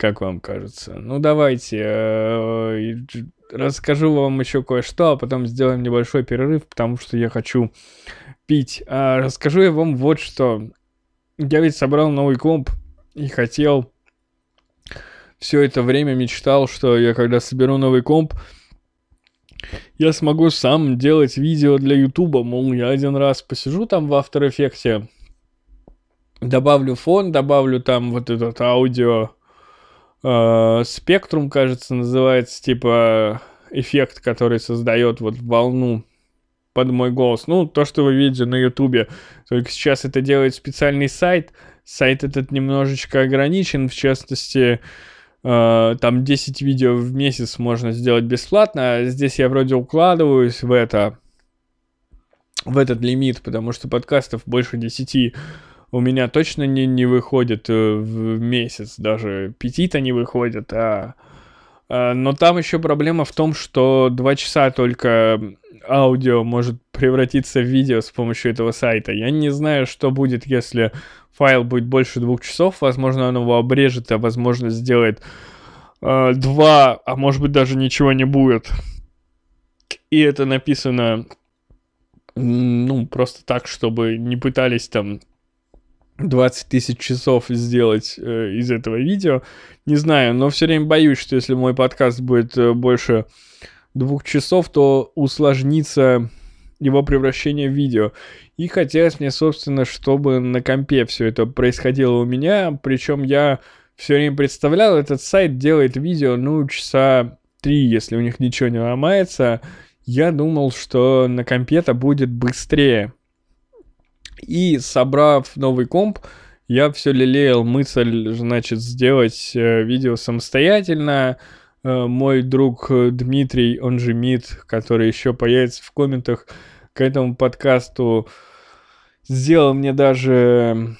как вам кажется. Ну давайте э, расскажу вам еще кое-что а потом сделаем небольшой перерыв потому что я хочу пить. А, расскажу я вам вот что. Я ведь собрал новый комп и хотел все это время мечтал, что я когда соберу новый комп, я смогу сам делать видео для Ютуба, мол, я один раз посижу там в After Effects, добавлю фон, добавлю там вот этот аудио, э, спектрум, кажется, называется, типа эффект, который создает вот волну под мой голос. Ну, то, что вы видите на Ютубе. Только сейчас это делает специальный сайт. Сайт этот немножечко ограничен, в частности, Э, там 10 видео в месяц можно сделать бесплатно, а здесь я вроде укладываюсь в это, в этот лимит, потому что подкастов больше 10 у меня точно не, не выходит э, в месяц, даже 5-то не выходит, а, а... Но там еще проблема в том, что 2 часа только аудио может превратиться в видео с помощью этого сайта. Я не знаю, что будет, если файл будет больше двух часов, возможно, он его обрежет, а возможно, сделает э, два, а может быть, даже ничего не будет. И это написано, ну, просто так, чтобы не пытались там 20 тысяч часов сделать э, из этого видео. Не знаю, но все время боюсь, что если мой подкаст будет э, больше двух часов, то усложнится его превращение в видео. И хотелось мне, собственно, чтобы на компе все это происходило у меня, причем я все время представлял, этот сайт делает видео, ну, часа три, если у них ничего не ломается. Я думал, что на компе это будет быстрее. И собрав новый комп, я все лелеял мысль, значит, сделать э, видео самостоятельно. Э, мой друг Дмитрий, он же Мид, который еще появится в комментах, к этому подкасту сделал мне даже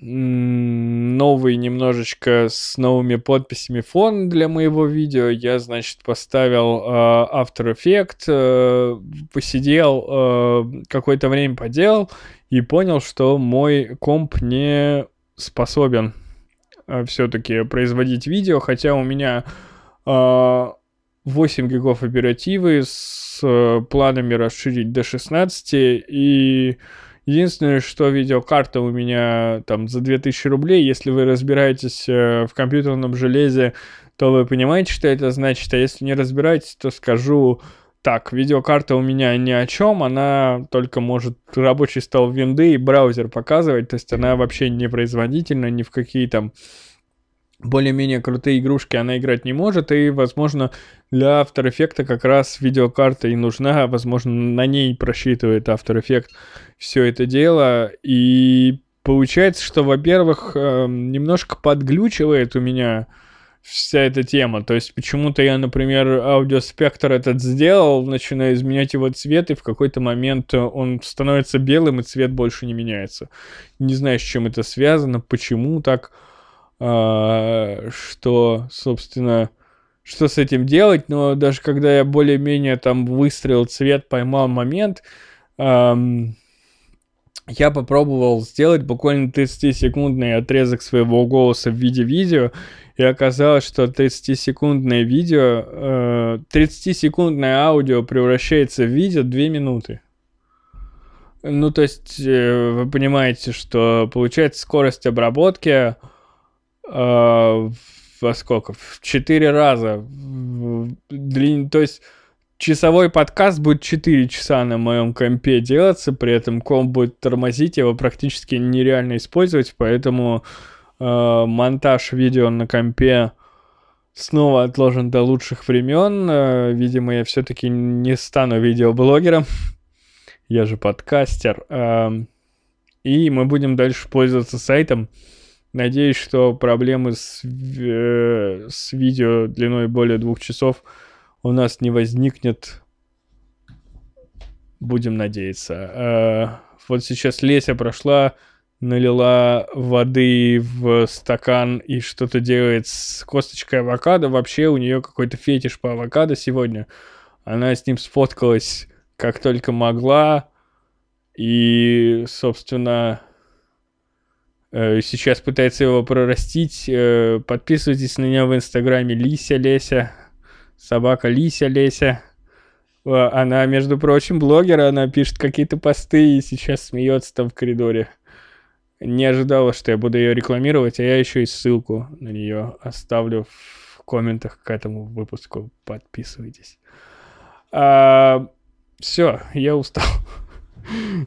новый немножечко с новыми подписями фон для моего видео. Я, значит, поставил э, After Effects, э, посидел, э, какое-то время поделал и понял, что мой комп не способен э, все-таки производить видео, хотя у меня э, 8 гигов оперативы с э, планами расширить до 16, и единственное, что видеокарта у меня там за 2000 рублей, если вы разбираетесь э, в компьютерном железе, то вы понимаете, что это значит, а если не разбираетесь, то скажу так, видеокарта у меня ни о чем, она только может рабочий стол винды и браузер показывать, то есть она вообще не производительна, ни в какие там более-менее крутые игрушки она играть не может, и, возможно, для After Effects как раз видеокарта и нужна, возможно, на ней просчитывает After Effects все это дело, и получается, что, во-первых, эм, немножко подглючивает у меня вся эта тема. То есть почему-то я, например, аудиоспектр этот сделал, начинаю изменять его цвет, и в какой-то момент он становится белым, и цвет больше не меняется. Не знаю, с чем это связано, почему так, что, собственно, что с этим делать, но даже когда я более-менее там выстрелил цвет, поймал момент, я попробовал сделать буквально 30-секундный отрезок своего голоса в виде видео, и оказалось, что 30-секундное видео, э, 30-секундное аудио превращается в видео 2 минуты. Ну, то есть, э, вы понимаете, что получается скорость обработки во сколько? В 4 раза. Длин... То есть, часовой подкаст будет 4 часа на моем компе делаться, при этом комп будет тормозить, его практически нереально использовать, поэтому э, монтаж видео на компе снова отложен до лучших времен. Э, видимо, я все-таки не стану видеоблогером. я же подкастер. Э, и мы будем дальше пользоваться сайтом. Надеюсь, что проблемы с, э, с видео длиной более двух часов у нас не возникнет. Будем надеяться. Э, вот сейчас Леся прошла налила воды в стакан и что-то делает с косточкой авокадо. Вообще у нее какой-то фетиш по авокадо сегодня. Она с ним сфоткалась как только могла. И, собственно, сейчас пытается его прорастить. Э, подписывайтесь на нее в инстаграме Лися Леся. Собака Лися Леся. Она, между прочим, блогер, она пишет какие-то посты и сейчас смеется там в коридоре не ожидала, что я буду ее рекламировать, а я еще и ссылку на нее оставлю в комментах к этому выпуску. Подписывайтесь. А, все, я устал.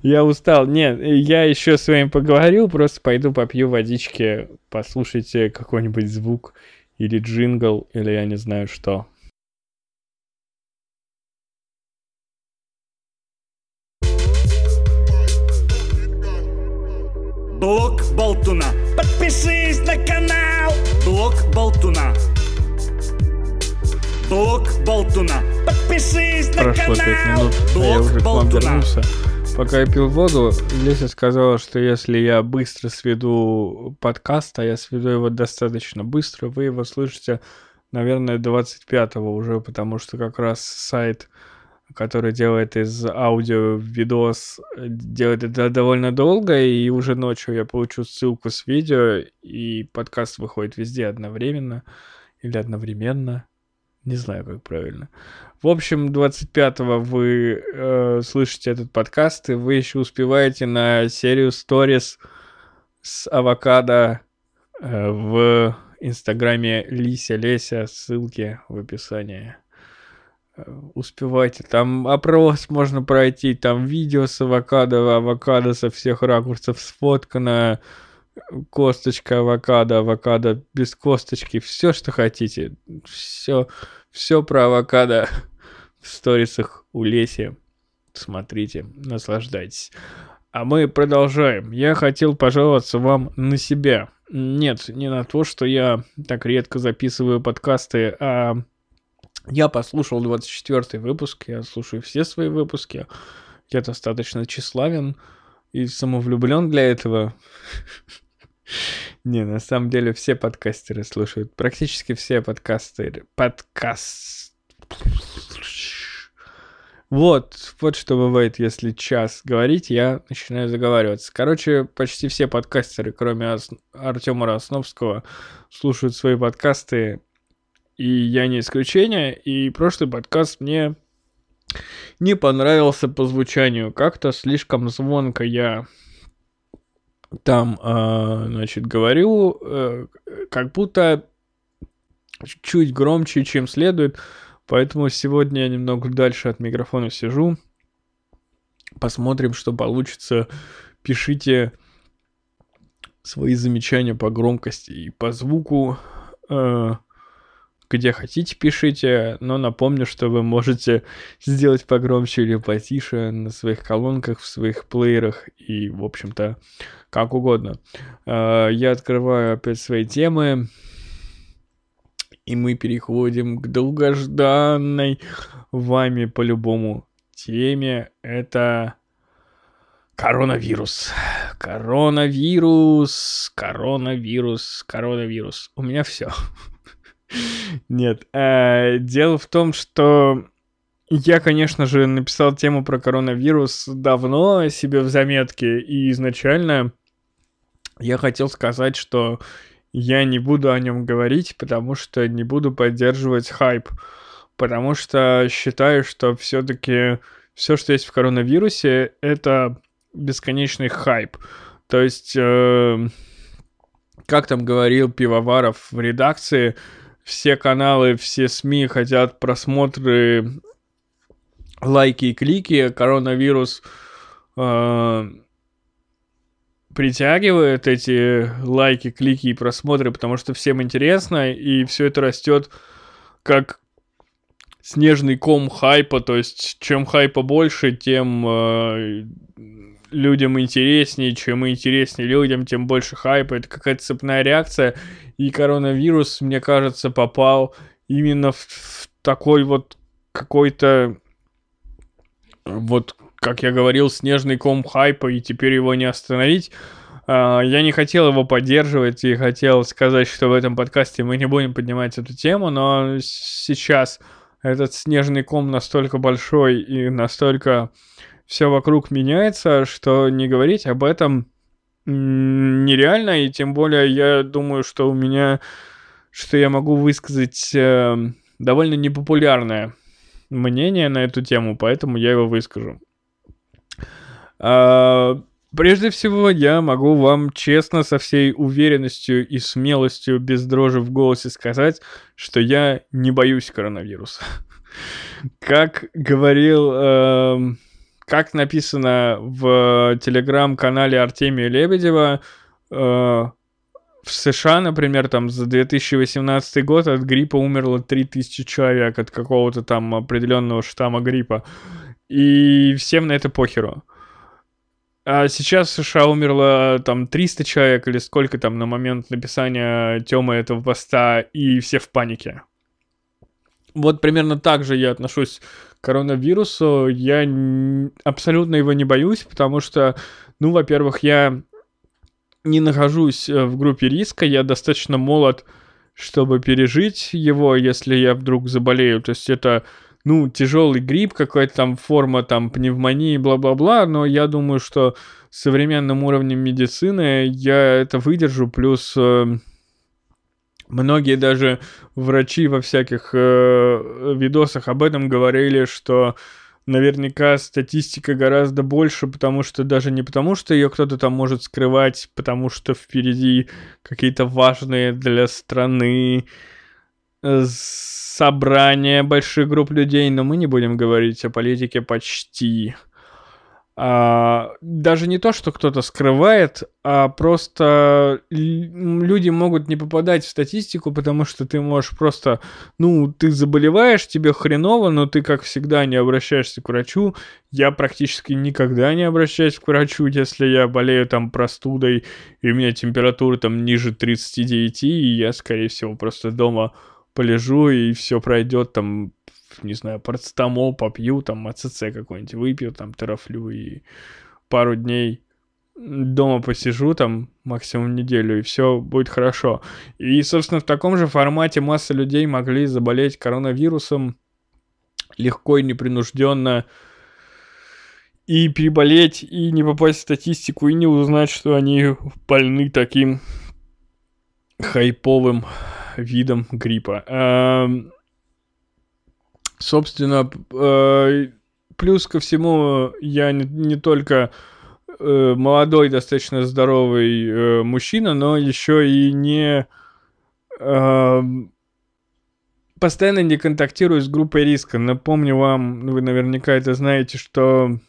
Я устал. Нет, я еще с вами поговорил, просто пойду попью водички, послушайте какой-нибудь звук или джингл, или я не знаю что. Блок Болтуна. Подпишись на канал. Блок Болтуна. Блок Болтуна. Подпишись на Прошло канал. 5 минут, а я уже к вам вернулся. Пока я пил воду, Леся сказала, что если я быстро сведу подкаст, а я сведу его достаточно быстро, вы его слышите, наверное, 25-го уже, потому что как раз сайт который делает из аудио видос, делает это довольно долго, и уже ночью я получу ссылку с видео, и подкаст выходит везде одновременно или одновременно. Не знаю, как правильно. В общем, 25-го вы э, слышите этот подкаст, и вы еще успеваете на серию сторис с авокадо э, в инстаграме Лися Леся, ссылки в описании успевайте. Там опрос можно пройти, там видео с авокадо, авокадо со всех ракурсов сфоткано, косточка авокадо, авокадо без косточки, все, что хотите. Все, все про авокадо [laughs] в сторисах у Леси. Смотрите, наслаждайтесь. А мы продолжаем. Я хотел пожаловаться вам на себя. Нет, не на то, что я так редко записываю подкасты, а я послушал 24 выпуск, я слушаю все свои выпуски. Я достаточно тщеславен и самовлюблен для этого. [laughs] Не, на самом деле все подкастеры слушают. Практически все подкастеры. Подкаст... Вот, вот что бывает, если час говорить, я начинаю заговариваться. Короче, почти все подкастеры, кроме. Артема Росновского, слушают свои подкасты, и я не исключение. И прошлый подкаст мне не понравился по звучанию. Как-то слишком звонко я там, э, значит, говорю, э, как будто чуть громче, чем следует. Поэтому сегодня я немного дальше от микрофона сижу. Посмотрим, что получится. Пишите свои замечания по громкости и по звуку. Э, где хотите, пишите, но напомню, что вы можете сделать погромче или потише на своих колонках, в своих плеерах и, в общем-то, как угодно. Э, я открываю опять свои темы, и мы переходим к долгожданной вами по-любому теме. Это коронавирус. Коронавирус, коронавирус, коронавирус. У меня все. Нет. Э, дело в том, что я, конечно же, написал тему про коронавирус давно себе в заметке, и изначально я хотел сказать, что я не буду о нем говорить, потому что не буду поддерживать хайп. Потому что считаю, что все-таки все, что есть в коронавирусе, это бесконечный хайп. То есть, э, как там говорил Пивоваров в редакции, все каналы, все СМИ хотят просмотры, лайки и клики, коронавирус э, притягивает эти лайки, клики и просмотры, потому что всем интересно, и все это растет как снежный ком хайпа, то есть чем хайпа больше, тем э, людям интереснее, чем интереснее людям, тем больше хайпа. Это какая-то цепная реакция, и коронавирус, мне кажется, попал именно в, в такой вот какой-то вот, как я говорил, снежный ком хайпа, и теперь его не остановить. Uh, я не хотел его поддерживать и хотел сказать, что в этом подкасте мы не будем поднимать эту тему, но сейчас этот снежный ком настолько большой и настолько все вокруг меняется, что не говорить об этом нереально, и тем более я думаю, что у меня, что я могу высказать э, довольно непопулярное мнение на эту тему, поэтому я его выскажу. А, прежде всего, я могу вам честно, со всей уверенностью и смелостью, без дрожи в голосе сказать, что я не боюсь коронавируса. [laughs] Как говорил э, как написано в телеграм-канале Артемия Лебедева, э, в США, например, там за 2018 год от гриппа умерло 3000 человек от какого-то там определенного штамма гриппа. И всем на это похеру. А сейчас в США умерло там 300 человек или сколько там на момент написания Тёмы этого поста, и все в панике. Вот примерно так же я отношусь коронавирусу, я абсолютно его не боюсь, потому что, ну, во-первых, я не нахожусь э, в группе риска, я достаточно молод, чтобы пережить его, если я вдруг заболею. То есть это, ну, тяжелый грипп, какая-то там форма там пневмонии, бла-бла-бла, но я думаю, что современным уровнем медицины я это выдержу, плюс э, Многие даже врачи во всяких э, видосах об этом говорили, что наверняка статистика гораздо больше, потому что даже не потому, что ее кто-то там может скрывать, потому что впереди какие-то важные для страны э, собрания больших групп людей, но мы не будем говорить о политике почти. А, даже не то, что кто-то скрывает, а просто люди могут не попадать в статистику, потому что ты можешь просто, ну, ты заболеваешь, тебе хреново, но ты, как всегда, не обращаешься к врачу. Я практически никогда не обращаюсь к врачу, если я болею там простудой, и у меня температура там ниже 39, и я, скорее всего, просто дома полежу, и все пройдет там не знаю, парацетамол попью, там, АЦЦ какой-нибудь выпью, там, терафлю и пару дней дома посижу, там, максимум неделю, и все будет хорошо. И, собственно, в таком же формате масса людей могли заболеть коронавирусом легко и непринужденно и переболеть, и не попасть в статистику, и не узнать, что они больны таким хайповым видом гриппа. Собственно, э, плюс ко всему, я не, не только э, молодой, достаточно здоровый э, мужчина, но еще и не эм, постоянно не контактирую с группой риска. Напомню вам, вы наверняка это знаете, что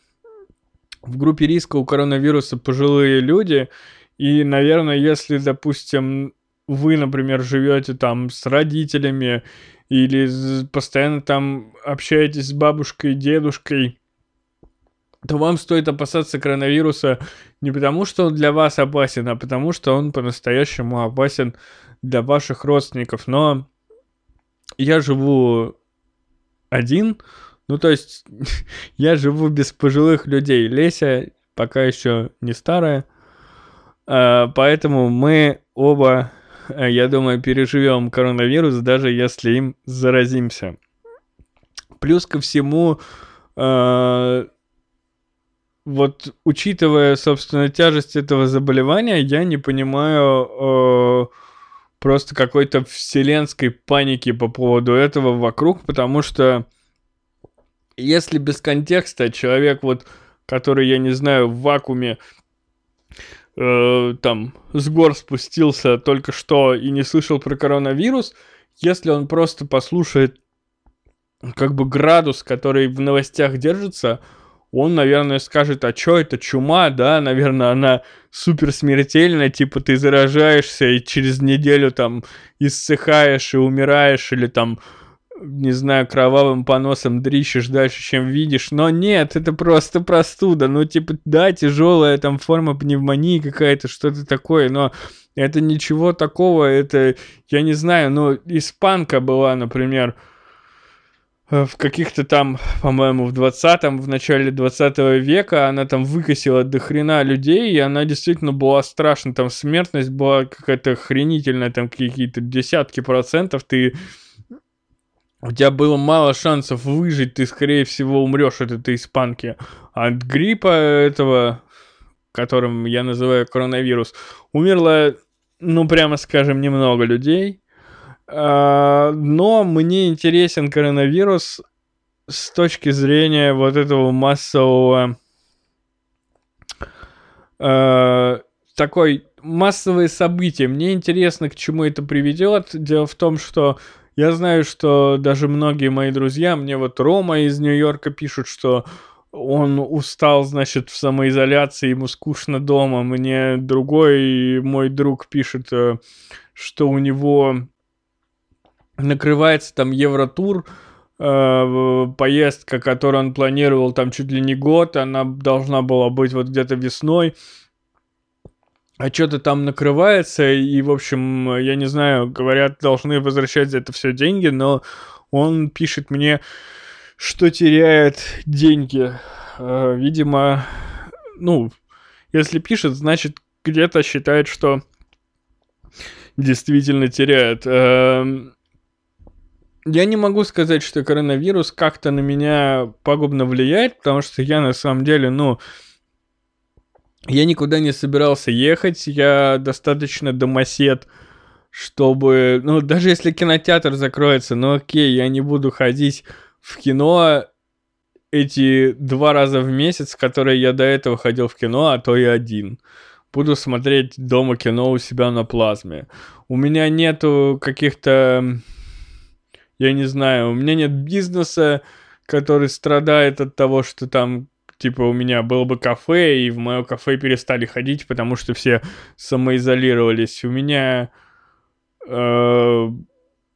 в группе риска у коронавируса пожилые люди, и, наверное, если, допустим, вы, например, живете там с родителями или постоянно там общаетесь с бабушкой, дедушкой, то вам стоит опасаться коронавируса не потому, что он для вас опасен, а потому, что он по-настоящему опасен для ваших родственников. Но я живу один, ну то есть [laughs] я живу без пожилых людей. Леся пока еще не старая, а, поэтому мы оба [laughs] я думаю, переживем коронавирус, даже если им заразимся. Плюс ко всему, э, вот учитывая, собственно, тяжесть этого заболевания, я не понимаю э, просто какой-то вселенской паники по поводу этого вокруг, потому что если без контекста человек вот, который, я не знаю, в вакууме э, там с гор спустился только что и не слышал про коронавирус, если он просто послушает как бы градус, который в новостях держится, он, наверное, скажет, а чё это чума, да, наверное, она супер смертельная, типа ты заражаешься и через неделю там иссыхаешь и умираешь, или там не знаю, кровавым поносом дрищешь дальше, чем видишь. Но нет, это просто простуда. Ну, типа, да, тяжелая там форма пневмонии какая-то, что-то такое, но это ничего такого, это, я не знаю, ну, испанка была, например, в каких-то там, по-моему, в 20-м, в начале 20 века она там выкосила до хрена людей, и она действительно была страшна, там смертность была какая-то хренительная, там какие-то десятки процентов, ты у тебя было мало шансов выжить, ты, скорее всего, умрешь от этой испанки. От гриппа этого, которым я называю коронавирус, умерло, ну, прямо скажем, немного людей. А, но мне интересен коронавирус с точки зрения вот этого массового э, такой массовые события. Мне интересно, к чему это приведет. Дело в том, что я знаю, что даже многие мои друзья, мне вот Рома из Нью-Йорка пишут, что он устал, значит, в самоизоляции, ему скучно дома. Мне другой мой друг пишет, э, что у него накрывается там Евротур, э, поездка, которую он планировал там чуть ли не год, она должна была быть вот где-то весной а что-то там накрывается, и, в общем, я не знаю, говорят, должны возвращать за это все деньги, но он пишет мне, что теряет деньги. Э, видимо, ну, если пишет, значит, где-то считает, что действительно теряет. Эм, я не могу сказать, что коронавирус как-то на меня пагубно влияет, потому что я на самом деле, ну, я никуда не собирался ехать, я достаточно домосед, чтобы... Ну, даже если кинотеатр закроется, ну окей, я не буду ходить в кино эти два раза в месяц, которые я до этого ходил в кино, а то и один. Буду смотреть дома кино у себя на плазме. У меня нету каких-то... Я не знаю, у меня нет бизнеса, который страдает от того, что там типа у меня было бы кафе, и в мое кафе перестали ходить, потому что все самоизолировались. У меня э,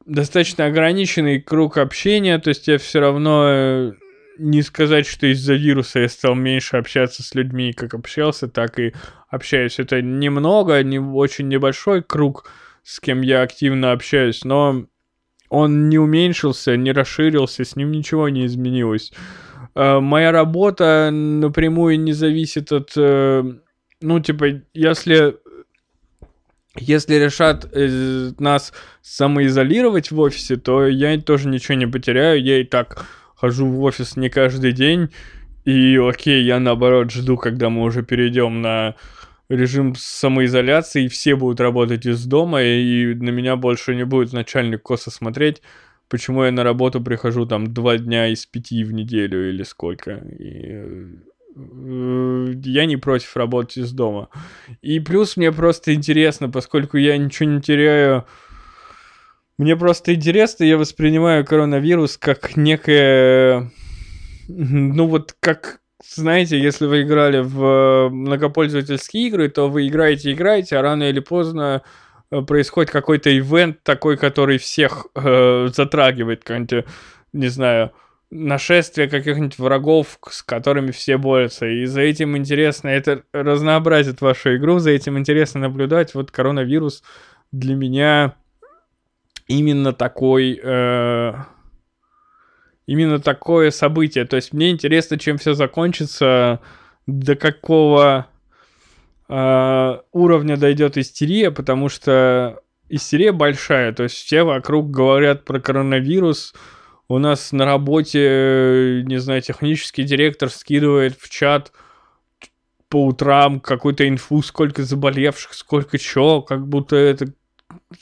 достаточно ограниченный круг общения, то есть я все равно э, не сказать, что из-за вируса я стал меньше общаться с людьми, как общался, так и общаюсь. Это немного, не очень небольшой круг, с кем я активно общаюсь, но он не уменьшился, не расширился, с ним ничего не изменилось. Э, моя работа напрямую не зависит от, э, ну, типа, если если решат нас самоизолировать в офисе, то я тоже ничего не потеряю. Я и так хожу в офис не каждый день, и окей, я наоборот жду, когда мы уже перейдем на режим самоизоляции, и все будут работать из дома, и на меня больше не будет начальник косо смотреть, почему я на работу прихожу там два дня из пяти в неделю или сколько. И э, я не против работать из дома. И плюс мне просто интересно, поскольку я ничего не теряю, мне просто интересно, я воспринимаю коронавирус как некое, ну вот как знаете, если вы играли в многопользовательские игры, то вы играете, играете, а рано или поздно э, происходит какой-то ивент такой, который всех э, затрагивает, какой-нибудь, не знаю, нашествие каких-нибудь врагов, с которыми все борются. И за этим интересно, это разнообразит вашу игру, за этим интересно наблюдать. Вот коронавирус для меня именно такой... Э, именно такое событие. То есть мне интересно, чем все закончится, до какого э, уровня дойдет истерия, потому что истерия большая. То есть все вокруг говорят про коронавирус. У нас на работе, не знаю, технический директор скидывает в чат по утрам какую-то инфу, сколько заболевших, сколько чего, как будто это...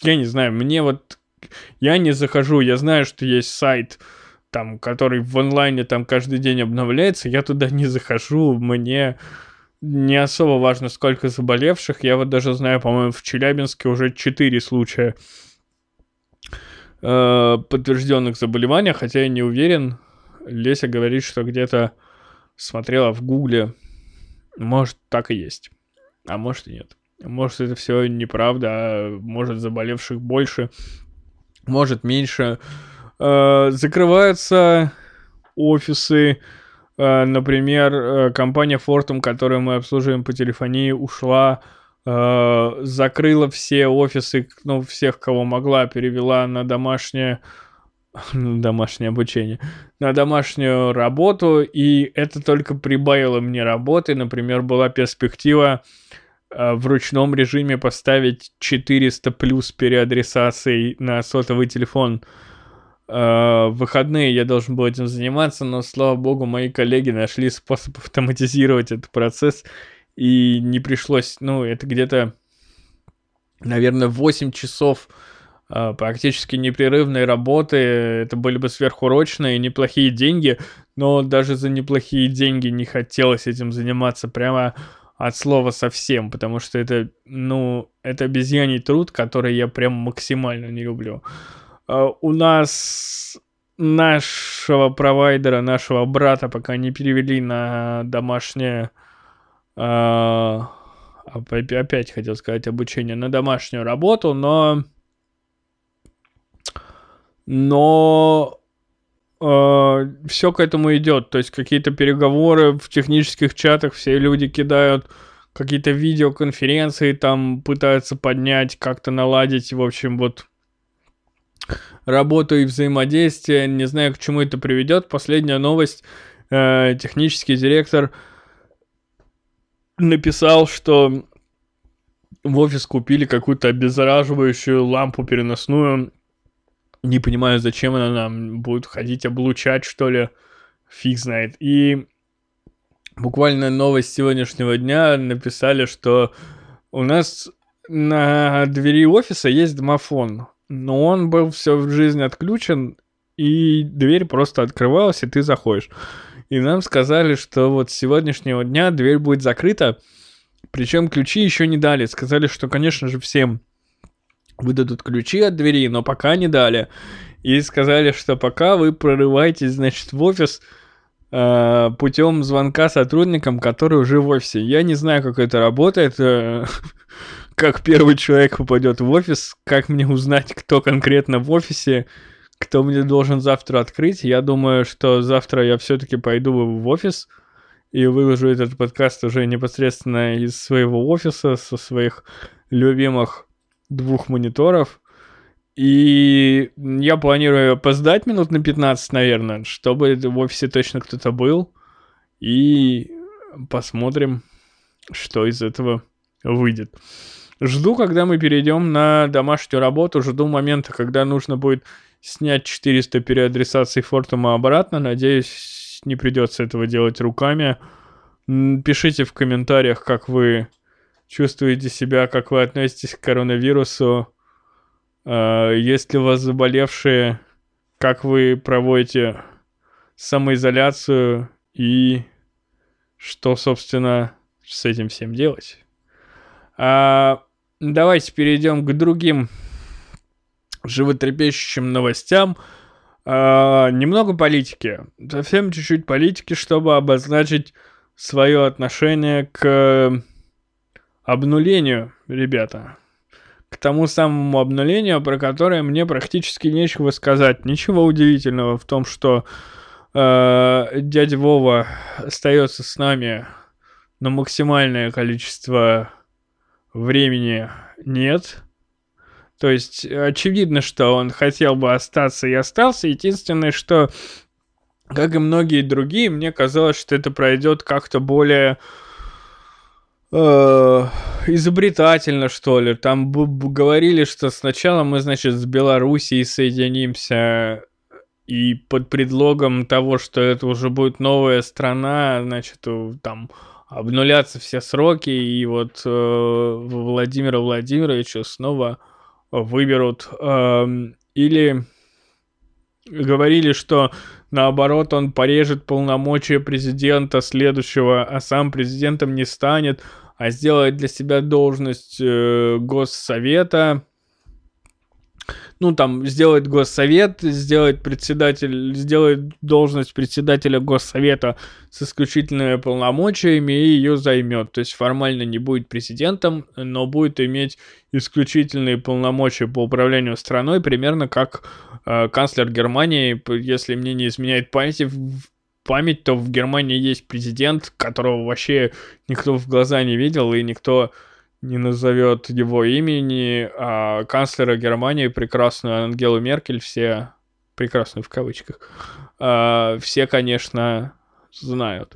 Я не знаю, мне вот... Я не захожу, я знаю, что есть сайт, там, который в онлайне там каждый день обновляется, я туда не захожу, мне не особо важно, сколько заболевших. Я вот даже знаю, по-моему, в Челябинске уже 4 случая э, подтвержденных заболеваний, хотя я не уверен. Леся говорит, что где-то смотрела в Гугле. Может, так и есть. А может и нет. Может, это все неправда, а может, заболевших больше, может, меньше. Э, закрываются офисы, например, э, компания Fortum, которую мы обслуживаем по телефонии, ушла, закрыла все офисы, ну, всех, кого могла, перевела на домашнее [laughs] домашнее обучение, на домашнюю работу, и это только прибавило мне работы. Например, была перспектива в ручном режиме поставить 400 плюс переадресаций на сотовый телефон Э, в выходные я должен был этим заниматься, но, слава богу, мои коллеги нашли способ [laughs] автоматизировать этот процесс, и не пришлось, ну, это где-то, наверное, 8 часов э, практически непрерывной работы, это были бы сверхурочные, неплохие деньги, но даже за неплохие деньги не хотелось этим заниматься прямо от слова совсем, потому что это, ну, это обезьяний труд, который я прям максимально не люблю. А, у нас нашего провайдера, нашего брата пока не перевели на домашнее... Э, опять хотел сказать обучение на домашнюю работу, но... Но э, все к этому идет. То есть какие-то переговоры в технических чатах, все люди кидают какие-то видеоконференции, там пытаются поднять, как-то наладить. В общем, вот работу и взаимодействие. Не знаю, к чему это приведет. Последняя новость. Э, технический директор написал, что в офис купили какую-то обеззараживающую лампу переносную. Не понимаю, зачем она нам будет ходить облучать, что ли. Фиг знает. И буквально новость сегодняшнего дня написали, что у нас на двери офиса есть домофон но он был все в жизни отключен, и дверь просто открывалась, и ты заходишь. И нам сказали, что вот с сегодняшнего дня дверь будет закрыта, причем ключи еще не дали. Сказали, что, конечно же, всем выдадут ключи от двери, но пока не дали. И сказали, что пока вы прорываетесь, значит, в офис э, путем звонка сотрудникам, которые уже в офисе. Я не знаю, как это работает. Э, [laughs] как первый человек попадет в офис, как мне узнать, кто конкретно в офисе, кто мне должен завтра открыть. Я думаю, что завтра я все-таки пойду в офис и выложу этот подкаст уже непосредственно из своего офиса, со своих любимых двух мониторов. И я планирую опоздать минут на 15, наверное, чтобы в офисе точно кто-то был. И посмотрим, что из этого выйдет. Жду, когда мы перейдем на домашнюю работу, жду момента, когда нужно будет снять 400 переадресаций Фортума обратно. Надеюсь, не придется этого делать руками. Пишите в комментариях, как вы чувствуете себя, как вы относитесь к коронавирусу. А, есть ли у вас заболевшие, как вы проводите самоизоляцию и что, собственно, с этим всем делать. А, давайте перейдем к другим животрепещущим новостям. А, немного политики. Совсем чуть-чуть политики, чтобы обозначить свое отношение к обнулению, ребята. К тому самому обнулению, про которое мне практически нечего сказать. Ничего удивительного в том, что э, дядя Вова остается с нами на максимальное количество времени нет. То есть очевидно, что он хотел бы остаться и остался. Единственное, что, как и многие другие, мне казалось, что это пройдет как-то более э, изобретательно, что ли. Там говорили, что сначала мы, значит, с Белоруссией соединимся, и под предлогом того, что это уже будет новая страна, значит, там обнулятся все сроки, и вот э, Владимира Владимировича снова выберут. Э, или говорили, что наоборот он порежет полномочия президента следующего, а сам президентом не станет, а сделает для себя должность э, госсовета ну, там, сделает госсовет, сделает председатель, сделает должность председателя госсовета с исключительными полномочиями и ее займет. То есть формально не будет президентом, но будет иметь исключительные полномочия по управлению страной, примерно как э, канцлер Германии, если мне не изменяет память, память, то в Германии есть президент, которого вообще никто в глаза не видел и никто не назовет его имени, а канцлера Германии, прекрасную Ангелу Меркель, все, прекрасную в кавычках, а, все, конечно, знают.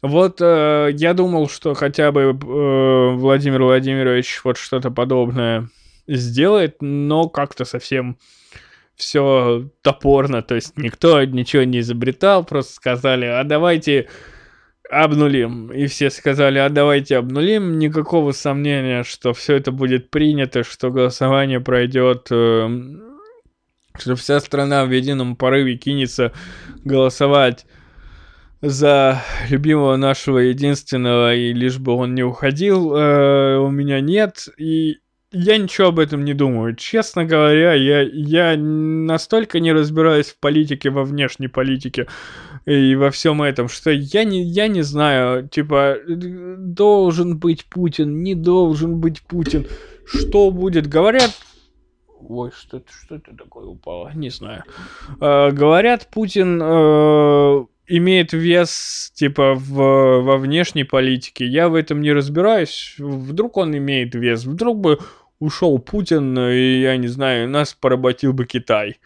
Вот э, я думал, что хотя бы э, Владимир Владимирович вот что-то подобное сделает, но как-то совсем все топорно, то есть никто ничего не изобретал, просто сказали, а давайте обнулим. И все сказали, а давайте обнулим. Никакого сомнения, что все это будет принято, что голосование пройдет, э, что вся страна в едином порыве кинется голосовать за любимого нашего единственного, и лишь бы он не уходил, э, у меня нет. И я ничего об этом не думаю. Честно говоря, я, я настолько не разбираюсь в политике, во внешней политике и во всем этом, что я не, я не знаю, типа, должен быть Путин, не должен быть Путин. Что будет? Говорят, Ой, что это, что это такое упало? Не знаю. Э, говорят, Путин э, имеет вес, типа, в, во внешней политике. Я в этом не разбираюсь. Вдруг он имеет вес. Вдруг бы ушел Путин, и, я не знаю, нас поработил бы Китай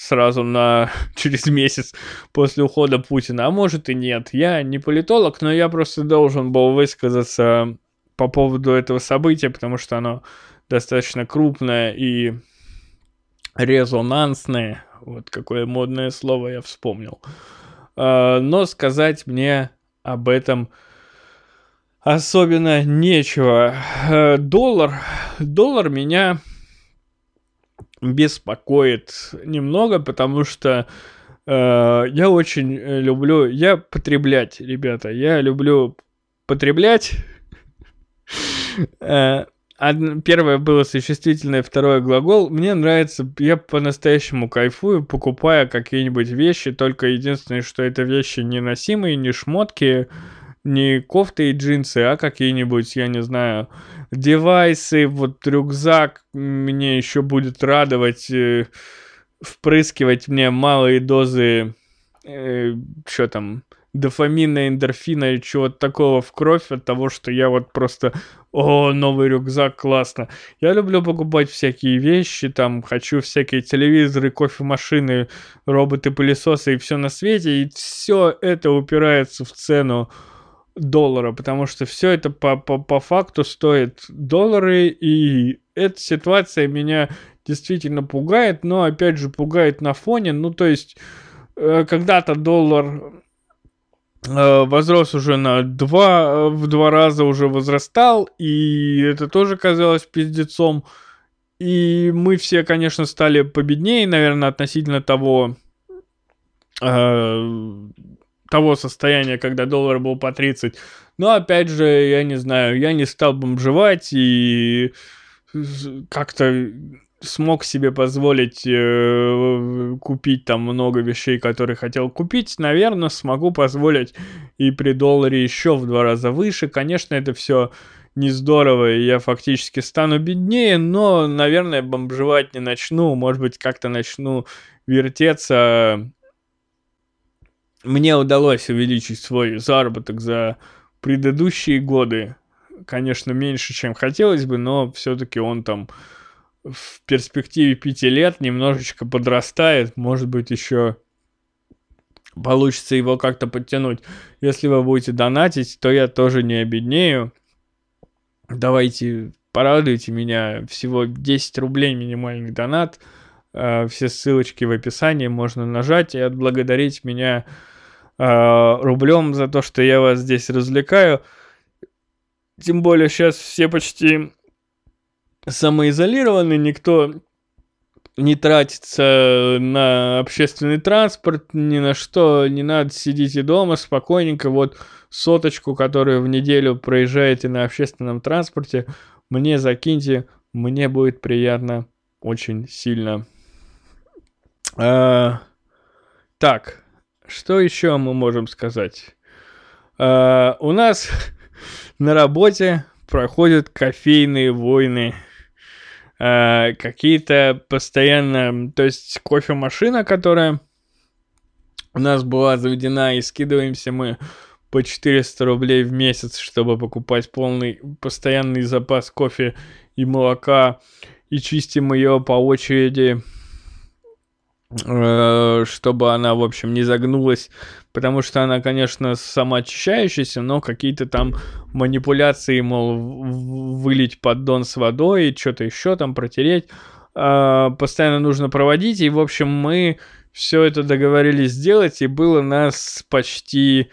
сразу на [laughs] через месяц после ухода Путина, а может и нет. Я не политолог, но я просто должен был высказаться по поводу этого события, потому что оно достаточно крупное и резонансное. Вот какое модное слово я вспомнил. А, но сказать мне об этом особенно нечего. Э, доллар, доллар меня беспокоит немного, потому что э, я очень люблю, я потреблять, ребята, я люблю потреблять. Э, первое было существительное, второе глагол. Мне нравится, я по-настоящему кайфую, покупая какие-нибудь вещи, только единственное, что это вещи неносимые, не шмотки, не кофты и джинсы, а какие-нибудь, я не знаю, девайсы, вот рюкзак мне еще будет радовать, э, впрыскивать мне малые дозы, э, что там, дофамина, эндорфина и чего-то такого в кровь от того, что я вот просто, о, новый рюкзак, классно. Я люблю покупать всякие вещи, там, хочу всякие телевизоры, кофемашины, роботы-пылесосы и все на свете, и все это упирается в цену доллара, потому что все это по, по, по факту стоит доллары, и эта ситуация меня действительно пугает, но опять же пугает на фоне, ну то есть э, когда-то доллар э, возрос уже на два, в два раза уже возрастал, и это тоже казалось пиздецом. И мы все, конечно, стали победнее, наверное, относительно того, э, того состояния, когда доллар был по 30. Но опять же, я не знаю, я не стал бомжевать и как-то смог себе позволить э, купить там много вещей, которые хотел купить, наверное, смогу позволить и при долларе еще в два раза выше. Конечно, это все не здорово, и я фактически стану беднее, но, наверное, бомжевать не начну, может быть, как-то начну вертеться. Мне удалось увеличить свой заработок за предыдущие годы. Конечно, меньше, чем хотелось бы, но все-таки он там в перспективе пяти лет немножечко подрастает, может быть, еще получится его как-то подтянуть. Если вы будете донатить, то я тоже не обеднею. Давайте порадуйте меня. Всего 10 рублей минимальный донат. А, все ссылочки в описании можно нажать и отблагодарить меня рублем за то, что я вас здесь развлекаю. Тем более сейчас все почти самоизолированы, никто не тратится на общественный транспорт, ни на что, не надо, сидите дома спокойненько, вот соточку, которую в неделю проезжаете на общественном транспорте, мне закиньте, мне будет приятно очень сильно. А, так, что еще мы можем сказать? А, у нас [laughs] на работе проходят кофейные войны. А, какие-то постоянно... То есть кофемашина, которая у нас была заведена, и скидываемся мы по 400 рублей в месяц, чтобы покупать полный постоянный запас кофе и молока, и чистим ее по очереди, э, чтобы она, в общем, не загнулась, потому что она, конечно, самоочищающаяся, но какие-то там манипуляции, мол, вылить поддон с водой, что-то еще там протереть, э, постоянно нужно проводить, и, в общем, мы все это договорились сделать, и было нас почти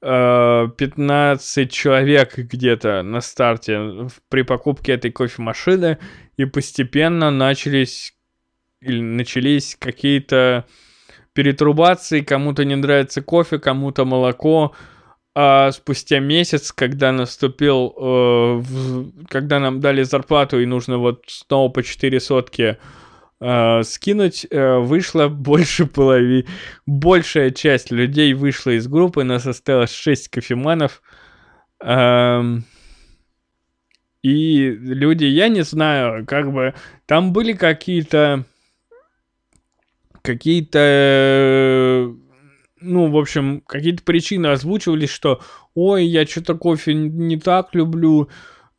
15 э, человек где-то на старте при покупке этой кофемашины, и постепенно начались или начались какие-то перетрубации, кому-то не нравится кофе, кому-то молоко, а спустя месяц, когда наступил, э, в, когда нам дали зарплату и нужно вот снова по 4 сотки э, скинуть, э, вышло больше половины, большая часть людей вышла из группы, нас осталось 6 кофеманов. Э, и люди, я не знаю, как бы, там были какие-то, какие-то, ну, в общем, какие-то причины озвучивались, что, ой, я что-то кофе не так люблю,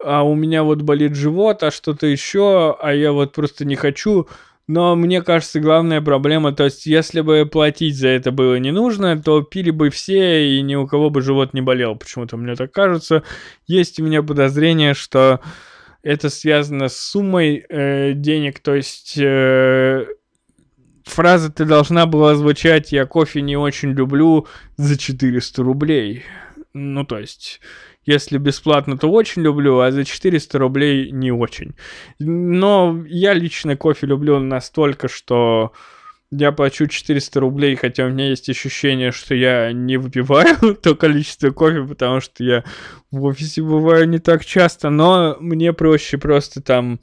а у меня вот болит живот, а что-то еще, а я вот просто не хочу. Но мне кажется, главная проблема, то есть, если бы платить за это было не нужно, то пили бы все, и ни у кого бы живот не болел. Почему-то мне так кажется. Есть у меня подозрение, что это связано с суммой э, денег, то есть э, фраза ты должна была звучать «я кофе не очень люблю» за 400 рублей. Ну, то есть, если бесплатно, то очень люблю, а за 400 рублей не очень. Но я лично кофе люблю настолько, что я плачу 400 рублей, хотя у меня есть ощущение, что я не выпиваю [laughs] то количество кофе, потому что я в офисе бываю не так часто, но мне проще просто там,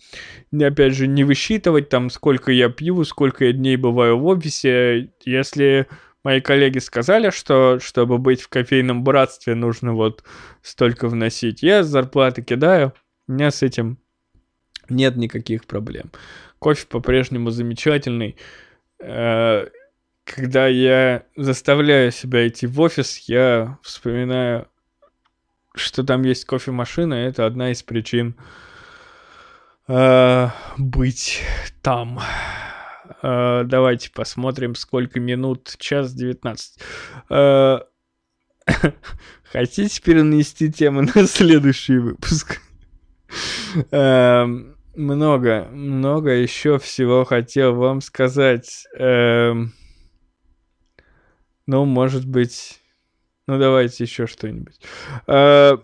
опять же, не высчитывать там, сколько я пью, сколько я дней бываю в офисе. Если мои коллеги сказали, что чтобы быть в кофейном братстве, нужно вот столько вносить. Я зарплаты кидаю, у меня с этим нет никаких проблем. Кофе по-прежнему замечательный. Э, когда я заставляю себя идти в офис, я вспоминаю, что там есть кофемашина, это одна из причин э, быть там. Э, давайте посмотрим, сколько минут. Час 19. Э, [laughs] хотите перенести тему на следующий выпуск? Эм, много, много еще всего хотел вам сказать. Эм... Ну, может быть... Ну, давайте еще что-нибудь. Э,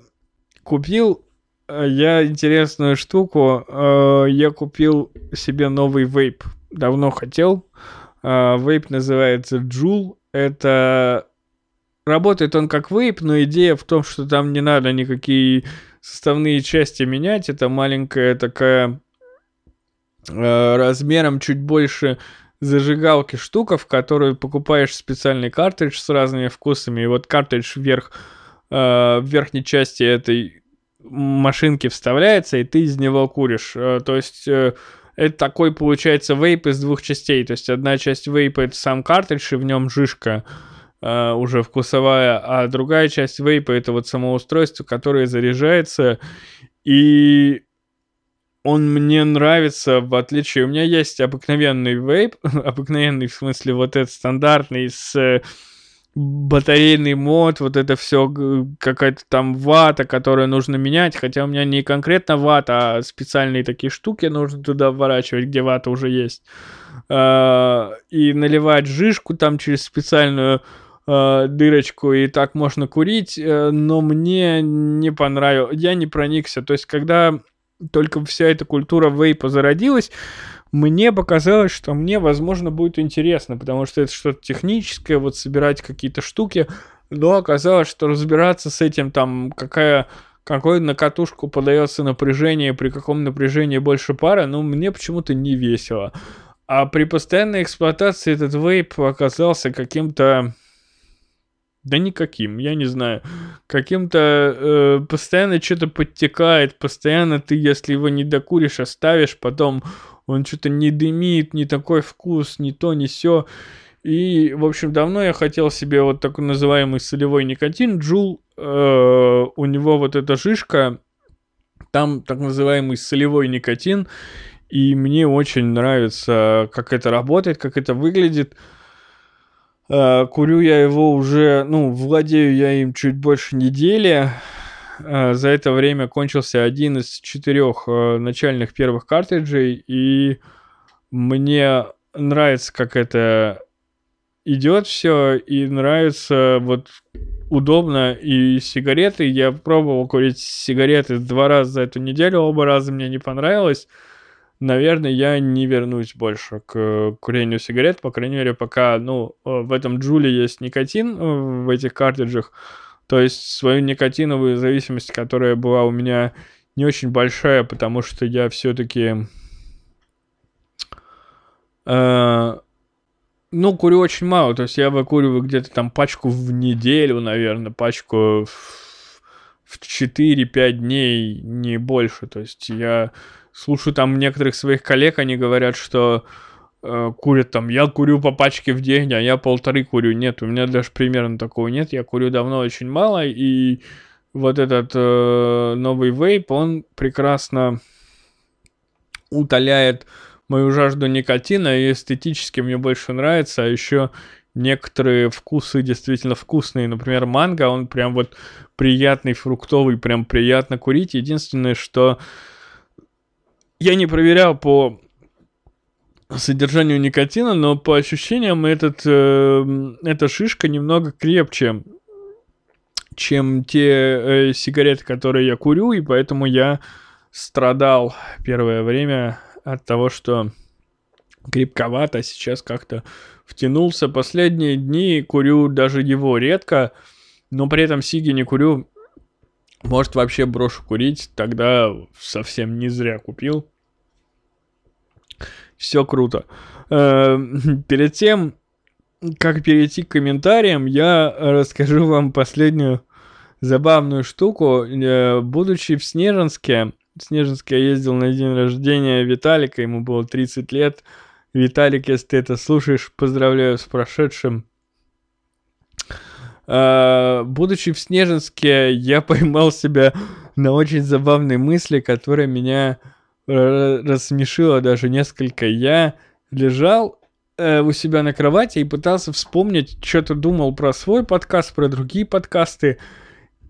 купил э, я интересную штуку. Э, я купил себе новый вейп. Давно хотел. Э, вейп называется Joule. Это работает он как вейп, но идея в том, что там не надо никакие составные части менять. Это маленькая такая э, размером чуть больше зажигалки штука, в которую покупаешь специальный картридж с разными вкусами. И вот картридж вверх, э, в верхней части этой машинки вставляется, и ты из него куришь. Э, то есть это такой получается вейп из двух частей. То есть одна часть вейпа это сам картридж, и в нем жишка э, уже вкусовая, а другая часть вейпа это вот само устройство, которое заряжается. И он мне нравится, в отличие... У меня есть обыкновенный вейп, [laughs] обыкновенный в смысле вот этот стандартный с э, батарейный мод, вот это все какая-то там вата, которую нужно менять, хотя у меня не конкретно вата, а специальные такие штуки нужно туда вворачивать, где вата уже есть. А, и наливать жишку там через специальную а, дырочку, и так можно курить, э, но мне не понравилось, я не проникся. То есть, когда только вся эта культура вейпа зародилась, мне показалось, что мне, возможно, будет интересно, потому что это что-то техническое, вот собирать какие-то штуки, но оказалось, что разбираться с этим, там, какая какой на катушку подается напряжение, при каком напряжении больше пара, ну, мне почему-то не весело. А при постоянной эксплуатации этот вейп оказался каким-то да никаким, я не знаю. Каким-то э, постоянно что-то подтекает, постоянно ты, если его не докуришь, оставишь, потом он что-то не дымит, не такой вкус, не то, не все. И, в общем, давно я хотел себе вот такой называемый солевой никотин. Джул, э, у него вот эта жишка, там так называемый солевой никотин. И мне очень нравится, как это работает, как это выглядит. Э, курю я его уже, ну, владею я им чуть больше недели. Э, за это время кончился один из четырех э, начальных первых картриджей, и мне нравится, как это идет все, и нравится вот удобно и сигареты. Я пробовал курить сигареты два раза за эту неделю, оба раза мне не понравилось наверное, я не вернусь больше к курению сигарет, по крайней мере, пока, ну, в этом джуле есть никотин э, в этих картриджах, то есть свою никотиновую зависимость, которая была у меня не очень большая, потому что я все-таки... Э, ну, курю очень мало, то есть я выкуриваю где-то там пачку в неделю, наверное, пачку в, в 4-5 дней, не больше, то есть я слушаю там некоторых своих коллег, они говорят, что э, курят там, я курю по пачке в день, а я полторы курю. Нет, у меня даже примерно такого нет, я курю давно очень мало, и вот этот э, новый вейп, он прекрасно утоляет мою жажду никотина, и эстетически мне больше нравится, а еще некоторые вкусы действительно вкусные. Например, манго, он прям вот приятный, фруктовый, прям приятно курить. Единственное, что я не проверял по содержанию никотина, но по ощущениям этот, э, эта шишка немного крепче, чем те э, сигареты, которые я курю, и поэтому я страдал первое время от того, что крепковато, а сейчас как-то втянулся. Последние дни курю даже его редко, но при этом сиги не курю может, вообще брошу курить, тогда совсем не зря купил. Все круто. Э, перед тем, как перейти к комментариям, я расскажу вам последнюю забавную штуку. Э, будучи в Снежинске, в Снежинске я ездил на день рождения Виталика, ему было 30 лет. Виталик, если ты это слушаешь, поздравляю с прошедшим. Uh, будучи в Снежинске, я поймал себя на очень забавной мысли, которая меня рассмешила даже несколько. Я лежал uh, у себя на кровати и пытался вспомнить, что-то думал про свой подкаст, про другие подкасты.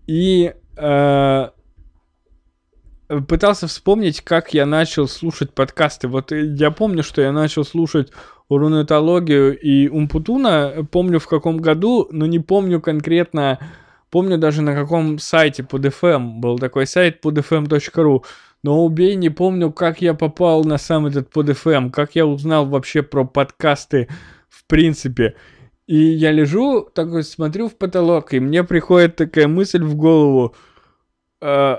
И uh, пытался вспомнить, как я начал слушать подкасты. Вот э, я помню, что я начал слушать рунетологию и Умпутуна, помню в каком году, но не помню конкретно, помню даже на каком сайте под FM, был такой сайт podfm.ru, но убей, не помню, как я попал на сам этот под FM, как я узнал вообще про подкасты в принципе. И я лежу, такой смотрю в потолок, и мне приходит такая мысль в голову, э,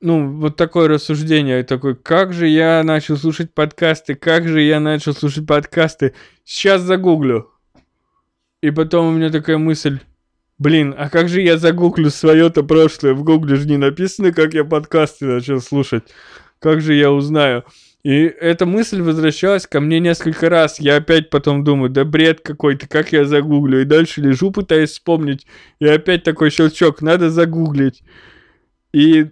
ну, вот такое рассуждение, такой, как же я начал слушать подкасты, как же я начал слушать подкасты, сейчас загуглю. И потом у меня такая мысль, блин, а как же я загуглю свое-то прошлое, в гугле же не написано, как я подкасты начал слушать, как же я узнаю. И эта мысль возвращалась ко мне несколько раз. Я опять потом думаю, да бред какой-то, как я загуглю. И дальше лежу, пытаюсь вспомнить. И опять такой щелчок, надо загуглить. И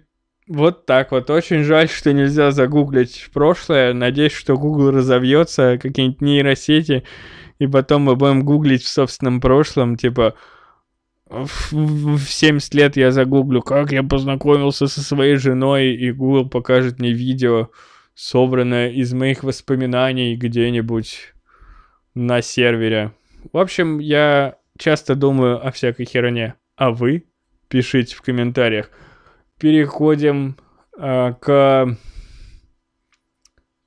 вот так вот. Очень жаль, что нельзя загуглить прошлое. Надеюсь, что Google разовьется, какие-нибудь нейросети, и потом мы будем гуглить в собственном прошлом, типа в 70 лет я загуглю, как я познакомился со своей женой, и Google покажет мне видео, собранное из моих воспоминаний где-нибудь на сервере. В общем, я часто думаю о всякой херне. А вы? Пишите в комментариях. Переходим э, к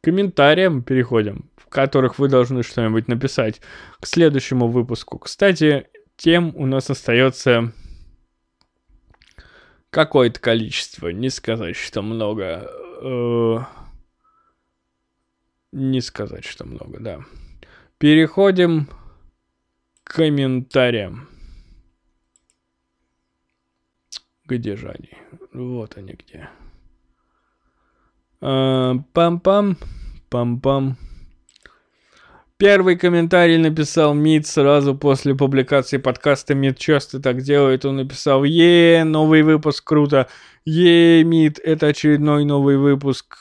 комментариям, переходим, в которых вы должны что-нибудь написать к следующему выпуску. Кстати, тем у нас остается какое-то количество, не сказать, что много. Э, не сказать, что много, да. Переходим к комментариям. Где же они? Вот они где. А, пам-пам, пам-пам. Первый комментарий написал Мид сразу после публикации подкаста. Мид часто так делает. Он написал, е новый выпуск, круто. Е Мид, это очередной новый выпуск.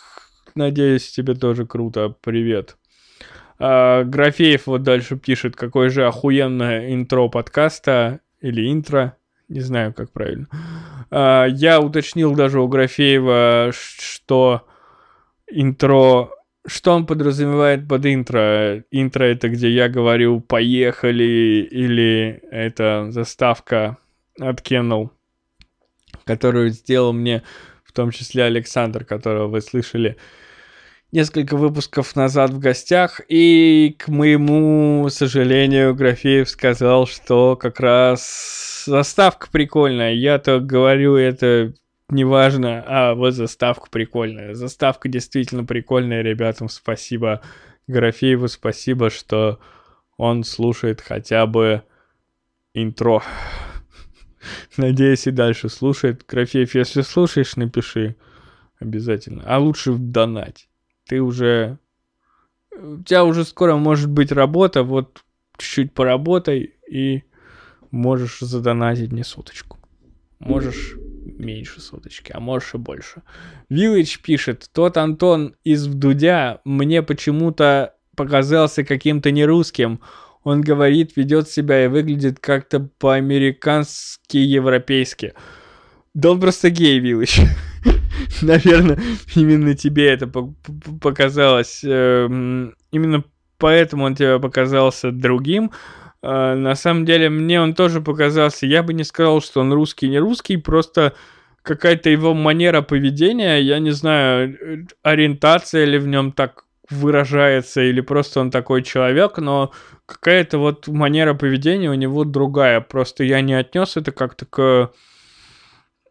Надеюсь, тебе тоже круто. Привет. А, Графеев вот дальше пишет, какое же охуенное интро подкаста или интро, не знаю, как правильно. А, я уточнил даже у Графеева, что интро, что он подразумевает под интро. Интро это где я говорю «поехали» или это заставка от Kennel, которую сделал мне в том числе Александр, которого вы слышали несколько выпусков назад в гостях, и, к моему сожалению, Графеев сказал, что как раз заставка прикольная. Я-то говорю это неважно, а вот заставка прикольная. Заставка действительно прикольная, ребятам спасибо. Графееву спасибо, что он слушает хотя бы интро. [laughs] Надеюсь, и дальше слушает. Графеев, если слушаешь, напиши обязательно. А лучше донать ты уже... У тебя уже скоро может быть работа, вот чуть-чуть поработай и можешь задонатить мне соточку. Можешь меньше соточки, а можешь и больше. Village пишет, тот Антон из Вдудя мне почему-то показался каким-то нерусским. Он говорит, ведет себя и выглядит как-то по-американски европейски. Да он просто гей, Виллage. [laughs] [laughs] Наверное, именно тебе это показалось. Эм, именно поэтому он тебе показался другим. А, на самом деле, мне он тоже показался. Я бы не сказал, что он русский, не русский, просто какая-то его манера поведения, я не знаю, ориентация ли в нем так выражается, или просто он такой человек, но какая-то вот манера поведения у него другая. Просто я не отнес это как-то к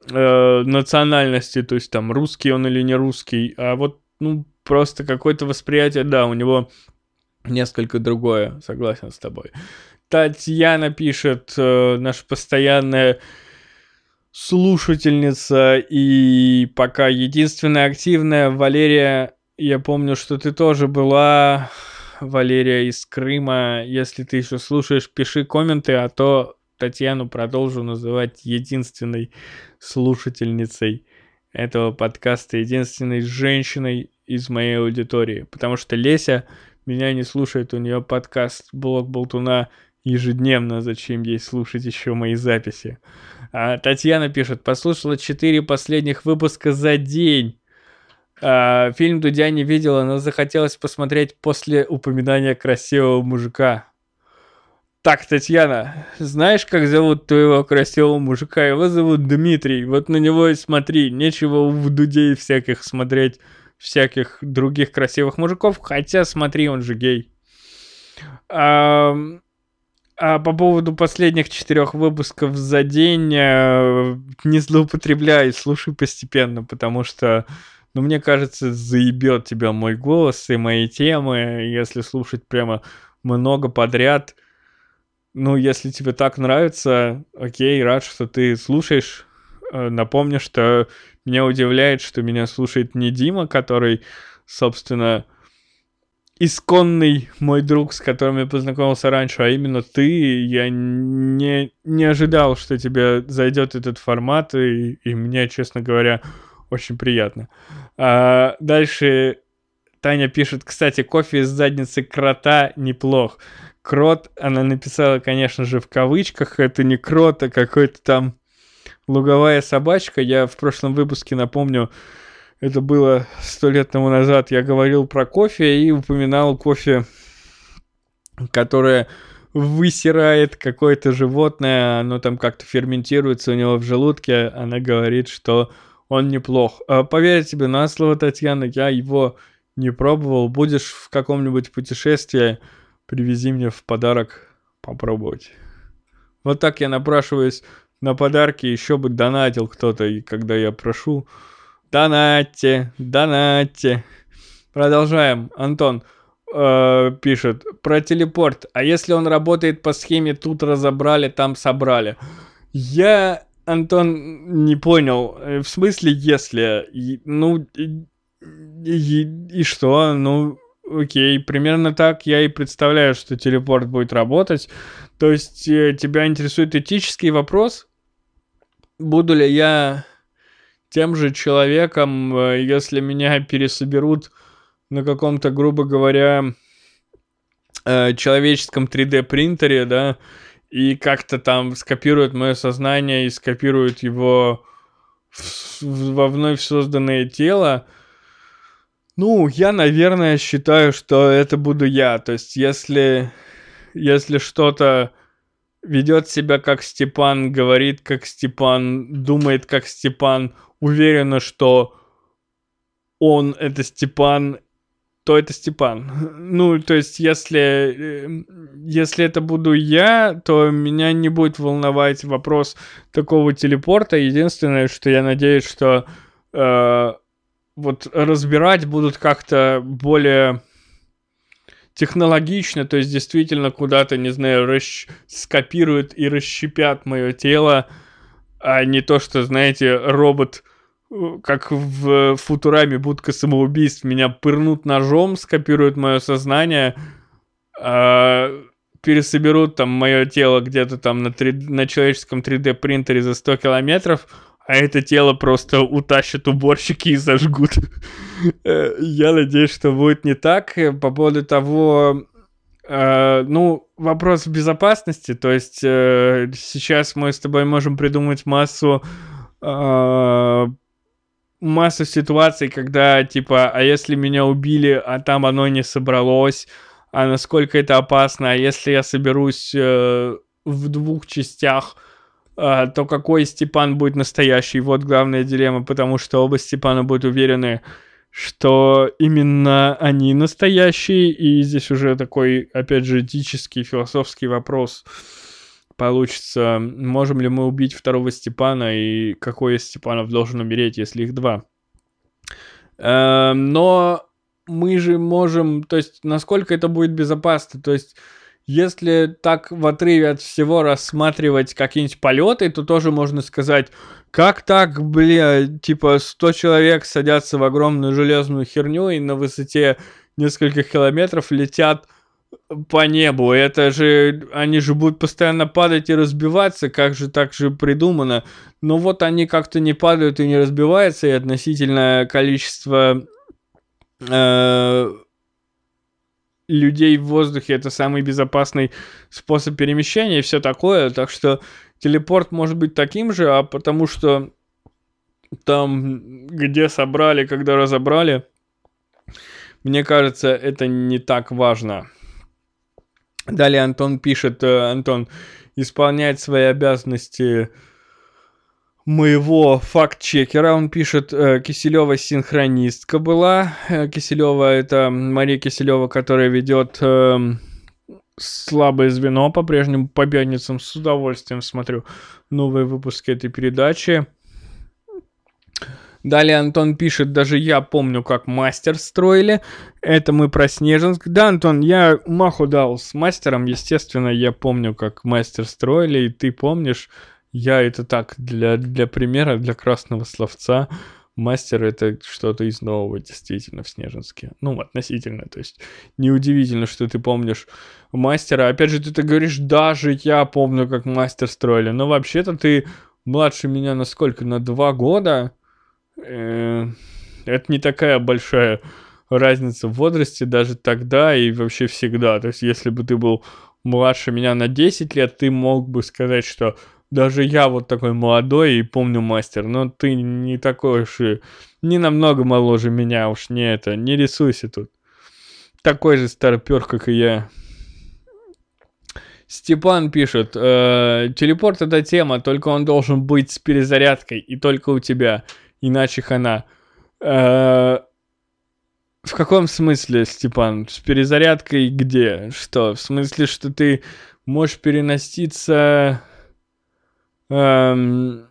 э, национальности, то есть там русский он или не русский, а вот, ну, просто какое-то восприятие, да, у него несколько другое, согласен с тобой. Татьяна пишет, э, наша постоянная слушательница и пока единственная активная Валерия, я помню, что ты тоже была, Валерия из Крыма. Если ты еще слушаешь, пиши комменты, а то Татьяну продолжу называть единственной слушательницей этого подкаста, единственной женщиной из моей аудитории, потому что Леся меня не слушает, у нее подкаст «Блог Болтуна» ежедневно, зачем ей слушать еще мои записи. А Татьяна пишет, послушала четыре последних выпуска за день. А, фильм Дудя не видела, но захотелось посмотреть после упоминания красивого мужика. Так, Татьяна, знаешь, как зовут твоего красивого мужика? Его зовут Дмитрий. Вот на него и смотри. Нечего в Дудей всяких смотреть, всяких других красивых мужиков. Хотя, смотри, он же гей. А, а по поводу последних четырех выпусков за день э, не злоупотребляй, слушай постепенно, потому что, ну, мне кажется, заебет тебя мой голос и мои темы, если слушать прямо много подряд. Ну, если тебе так нравится, окей, рад, что ты слушаешь. Э, напомню, что меня удивляет, что меня слушает не Дима, который, собственно, исконный мой друг, с которым я познакомился раньше, а именно ты. Я не, не ожидал, что тебе зайдет этот формат, и, и мне, честно говоря, очень приятно. А, дальше Таня пишет, кстати, кофе из задницы крота неплох. Крот, она написала, конечно же, в кавычках, это не крот, а какой-то там луговая собачка. Я в прошлом выпуске, напомню, это было сто лет тому назад, я говорил про кофе и упоминал кофе, которое высирает какое-то животное, оно там как-то ферментируется у него в желудке, она говорит, что он неплох. А, поверь тебе на слово, Татьяна, я его не пробовал. Будешь в каком-нибудь путешествии, привези мне в подарок попробовать. Вот так я напрашиваюсь на подарки, еще бы донатил кто-то, и когда я прошу, Донатьте, донатьте. Продолжаем. Антон э, пишет про телепорт. А если он работает по схеме тут разобрали, там собрали? Я, Антон, не понял. Э, в смысле, если? Ну, и, и, и что? Ну, окей, примерно так я и представляю, что телепорт будет работать. То есть э, тебя интересует этический вопрос? Буду ли я тем же человеком, э, если меня пересоберут на каком-то, грубо говоря, э, человеческом 3D принтере, да, и как-то там скопируют мое сознание и скопируют его во вновь созданное тело, ну, я, наверное, считаю, что это буду я. То есть, если, если что-то ведет себя как Степан, говорит как Степан, думает как Степан, уверена, что он это Степан, то это Степан. Ну, то есть, если, э, если это буду я, то меня не будет волновать вопрос такого телепорта. Единственное, что я надеюсь, что э, вот разбирать будут как-то более технологично, то есть действительно куда-то, не знаю, расщ... скопируют и расщепят мое тело, а не то, что, знаете, робот как в Футураме будка самоубийств, меня пырнут ножом, скопируют мое сознание, э, пересоберут там мое тело где-то там на, 3, на человеческом 3D принтере за 100 километров, а это тело просто утащат уборщики и зажгут. Э, я надеюсь, что будет не так. По поводу того, Uh, ну, вопрос безопасности, то есть uh, сейчас мы с тобой можем придумать массу uh, масса ситуаций, когда, типа, а если меня убили, а там оно не собралось, а насколько это опасно, а если я соберусь э, в двух частях, э, то какой Степан будет настоящий? Вот главная дилемма, потому что оба Степана будут уверены, что именно они настоящие, и здесь уже такой, опять же, этический, философский вопрос получится, можем ли мы убить второго Степана и какой из Степанов должен умереть, если их два. Эм, но мы же можем, то есть насколько это будет безопасно, то есть если так в отрыве от всего рассматривать какие-нибудь полеты, то тоже можно сказать, как так, бля, типа 100 человек садятся в огромную железную херню и на высоте нескольких километров летят по небу. Это же, они же будут постоянно падать и разбиваться, как же так же придумано. Но вот они как-то не падают и не разбиваются, и относительное количество э, людей в воздухе это самый безопасный способ перемещения и все такое. Так что телепорт может быть таким же, а потому что там, где собрали, когда разобрали, мне кажется, это не так важно. Далее Антон пишет, э, Антон, исполнять свои обязанности моего факт-чекера. Он пишет, э, Киселева синхронистка была. Э, Киселева это Мария Киселева, которая ведет э, слабое звено по-прежнему по пятницам. С удовольствием смотрю новые выпуски этой передачи. Далее Антон пишет, даже я помню, как мастер строили. Это мы про Снежинск. Да, Антон, я маху дал с мастером. Естественно, я помню, как мастер строили, и ты помнишь. Я это так, для, для примера, для красного словца. Мастер это что-то из нового, действительно, в Снежинске. Ну, относительно, то есть неудивительно, что ты помнишь мастера. Опять же, ты, ты говоришь, даже я помню, как мастер строили. Но вообще-то ты младше меня на сколько? На два года? Э, это не такая большая разница в возрасте даже тогда и вообще всегда. То есть, если бы ты был младше меня на 10 лет, ты мог бы сказать, что даже я вот такой молодой и помню мастер, но ты не такой уж и не намного моложе меня, уж не это, не рисуйся тут. Такой же старпер, как и я. Степан пишет, э, телепорт это тема, только он должен быть с перезарядкой и только у тебя иначе хана. Э, в каком смысле, Степан? С перезарядкой где? Что? В смысле, что ты можешь переноситься... Эм,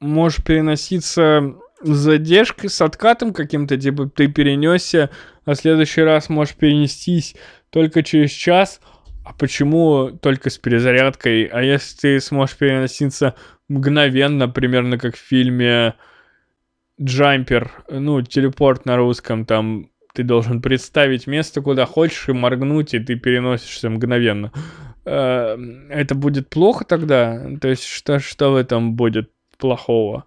можешь переноситься с задержкой, с откатом каким-то, типа ты перенесся, а в следующий раз можешь перенестись только через час, а почему только с перезарядкой? А если ты сможешь переноситься мгновенно, примерно как в фильме джампер, ну, телепорт на русском, там ты должен представить место, куда хочешь, и моргнуть, и ты переносишься мгновенно. Э, это будет плохо тогда? То есть что, что в этом будет плохого?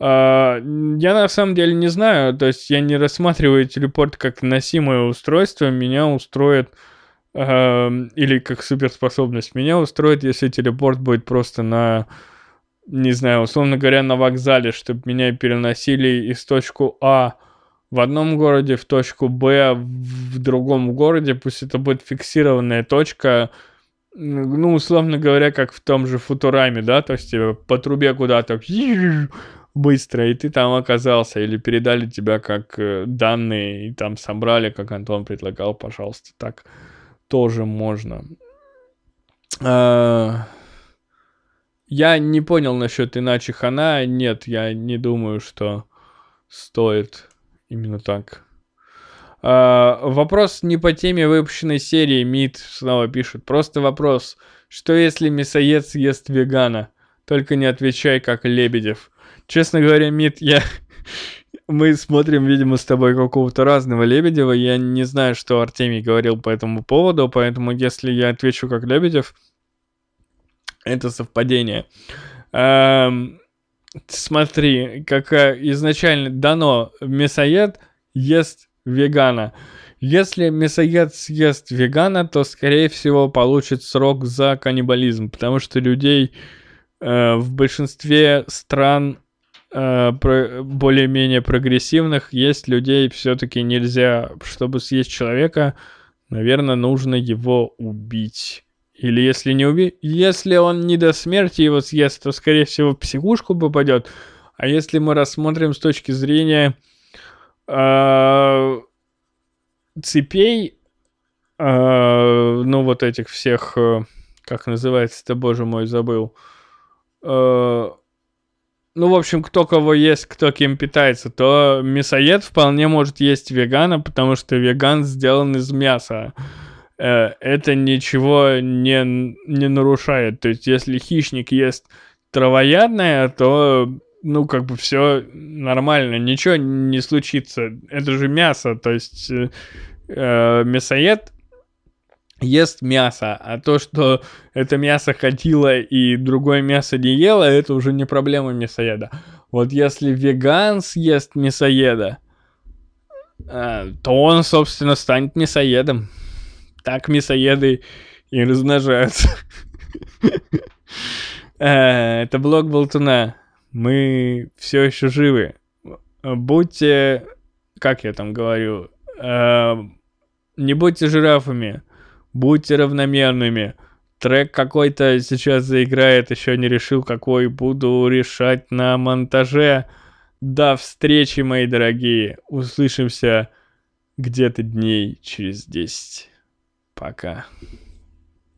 Uh, я на самом деле не знаю, то есть я не рассматриваю телепорт как носимое устройство, меня устроит, uh, или как суперспособность, меня устроит, если телепорт будет просто на не знаю, условно говоря, на вокзале, чтобы меня переносили из точку А в одном городе в точку Б в другом городе, пусть это будет фиксированная точка, ну, условно говоря, как в том же Футураме, да, то есть типа, по трубе куда-то быстро, и ты там оказался, или передали тебя как э, данные, и там собрали, как Антон предлагал, пожалуйста, так тоже можно. А, я не понял насчет иначе хана. Нет, я не думаю, что стоит именно так. А, вопрос не по теме выпущенной серии. Мид снова пишет. Просто вопрос. Что если мясоед съест вегана? Только не отвечай, как Лебедев. Честно говоря, Мид, я... [laughs] Мы смотрим, видимо, с тобой какого-то разного Лебедева. Я не знаю, что Артемий говорил по этому поводу, поэтому если я отвечу как Лебедев, это совпадение. Эм, смотри, как изначально дано, мясоед ест вегана. Если мясоед съест вегана, то, скорее всего, получит срок за каннибализм, потому что людей э, в большинстве стран э, про, более-менее прогрессивных есть людей все-таки нельзя, чтобы съесть человека, наверное, нужно его убить. Или если не уби... Если он не до смерти его съест, то, скорее всего, в психушку попадет. А если мы рассмотрим с точки зрения цепей, э, ну, вот этих всех, э, как называется-то, боже мой, забыл. Э, ну, в общем, кто кого есть, кто кем питается, то мясоед вполне может есть вегана, потому что веган сделан из мяса. Э, это ничего не, не нарушает. То есть, если хищник ест травоядное, то, ну, как бы все нормально, ничего не случится. Это же мясо, то есть э, э, мясоед ест мясо, а то, что это мясо ходило и другое мясо не ело, это уже не проблема мясоеда. Вот если веган съест мясоеда, э, то он, собственно, станет мясоедом так мясоеды и размножаются. [laughs] Э, это блог Болтуна. Мы все еще живы. Будьте, как я там говорю, э, не будьте жирафами, будьте равномерными. Трек какой-то сейчас заиграет, еще не решил, какой буду решать на монтаже. До встречи, мои дорогие. Услышимся где-то дней через 10. Пока.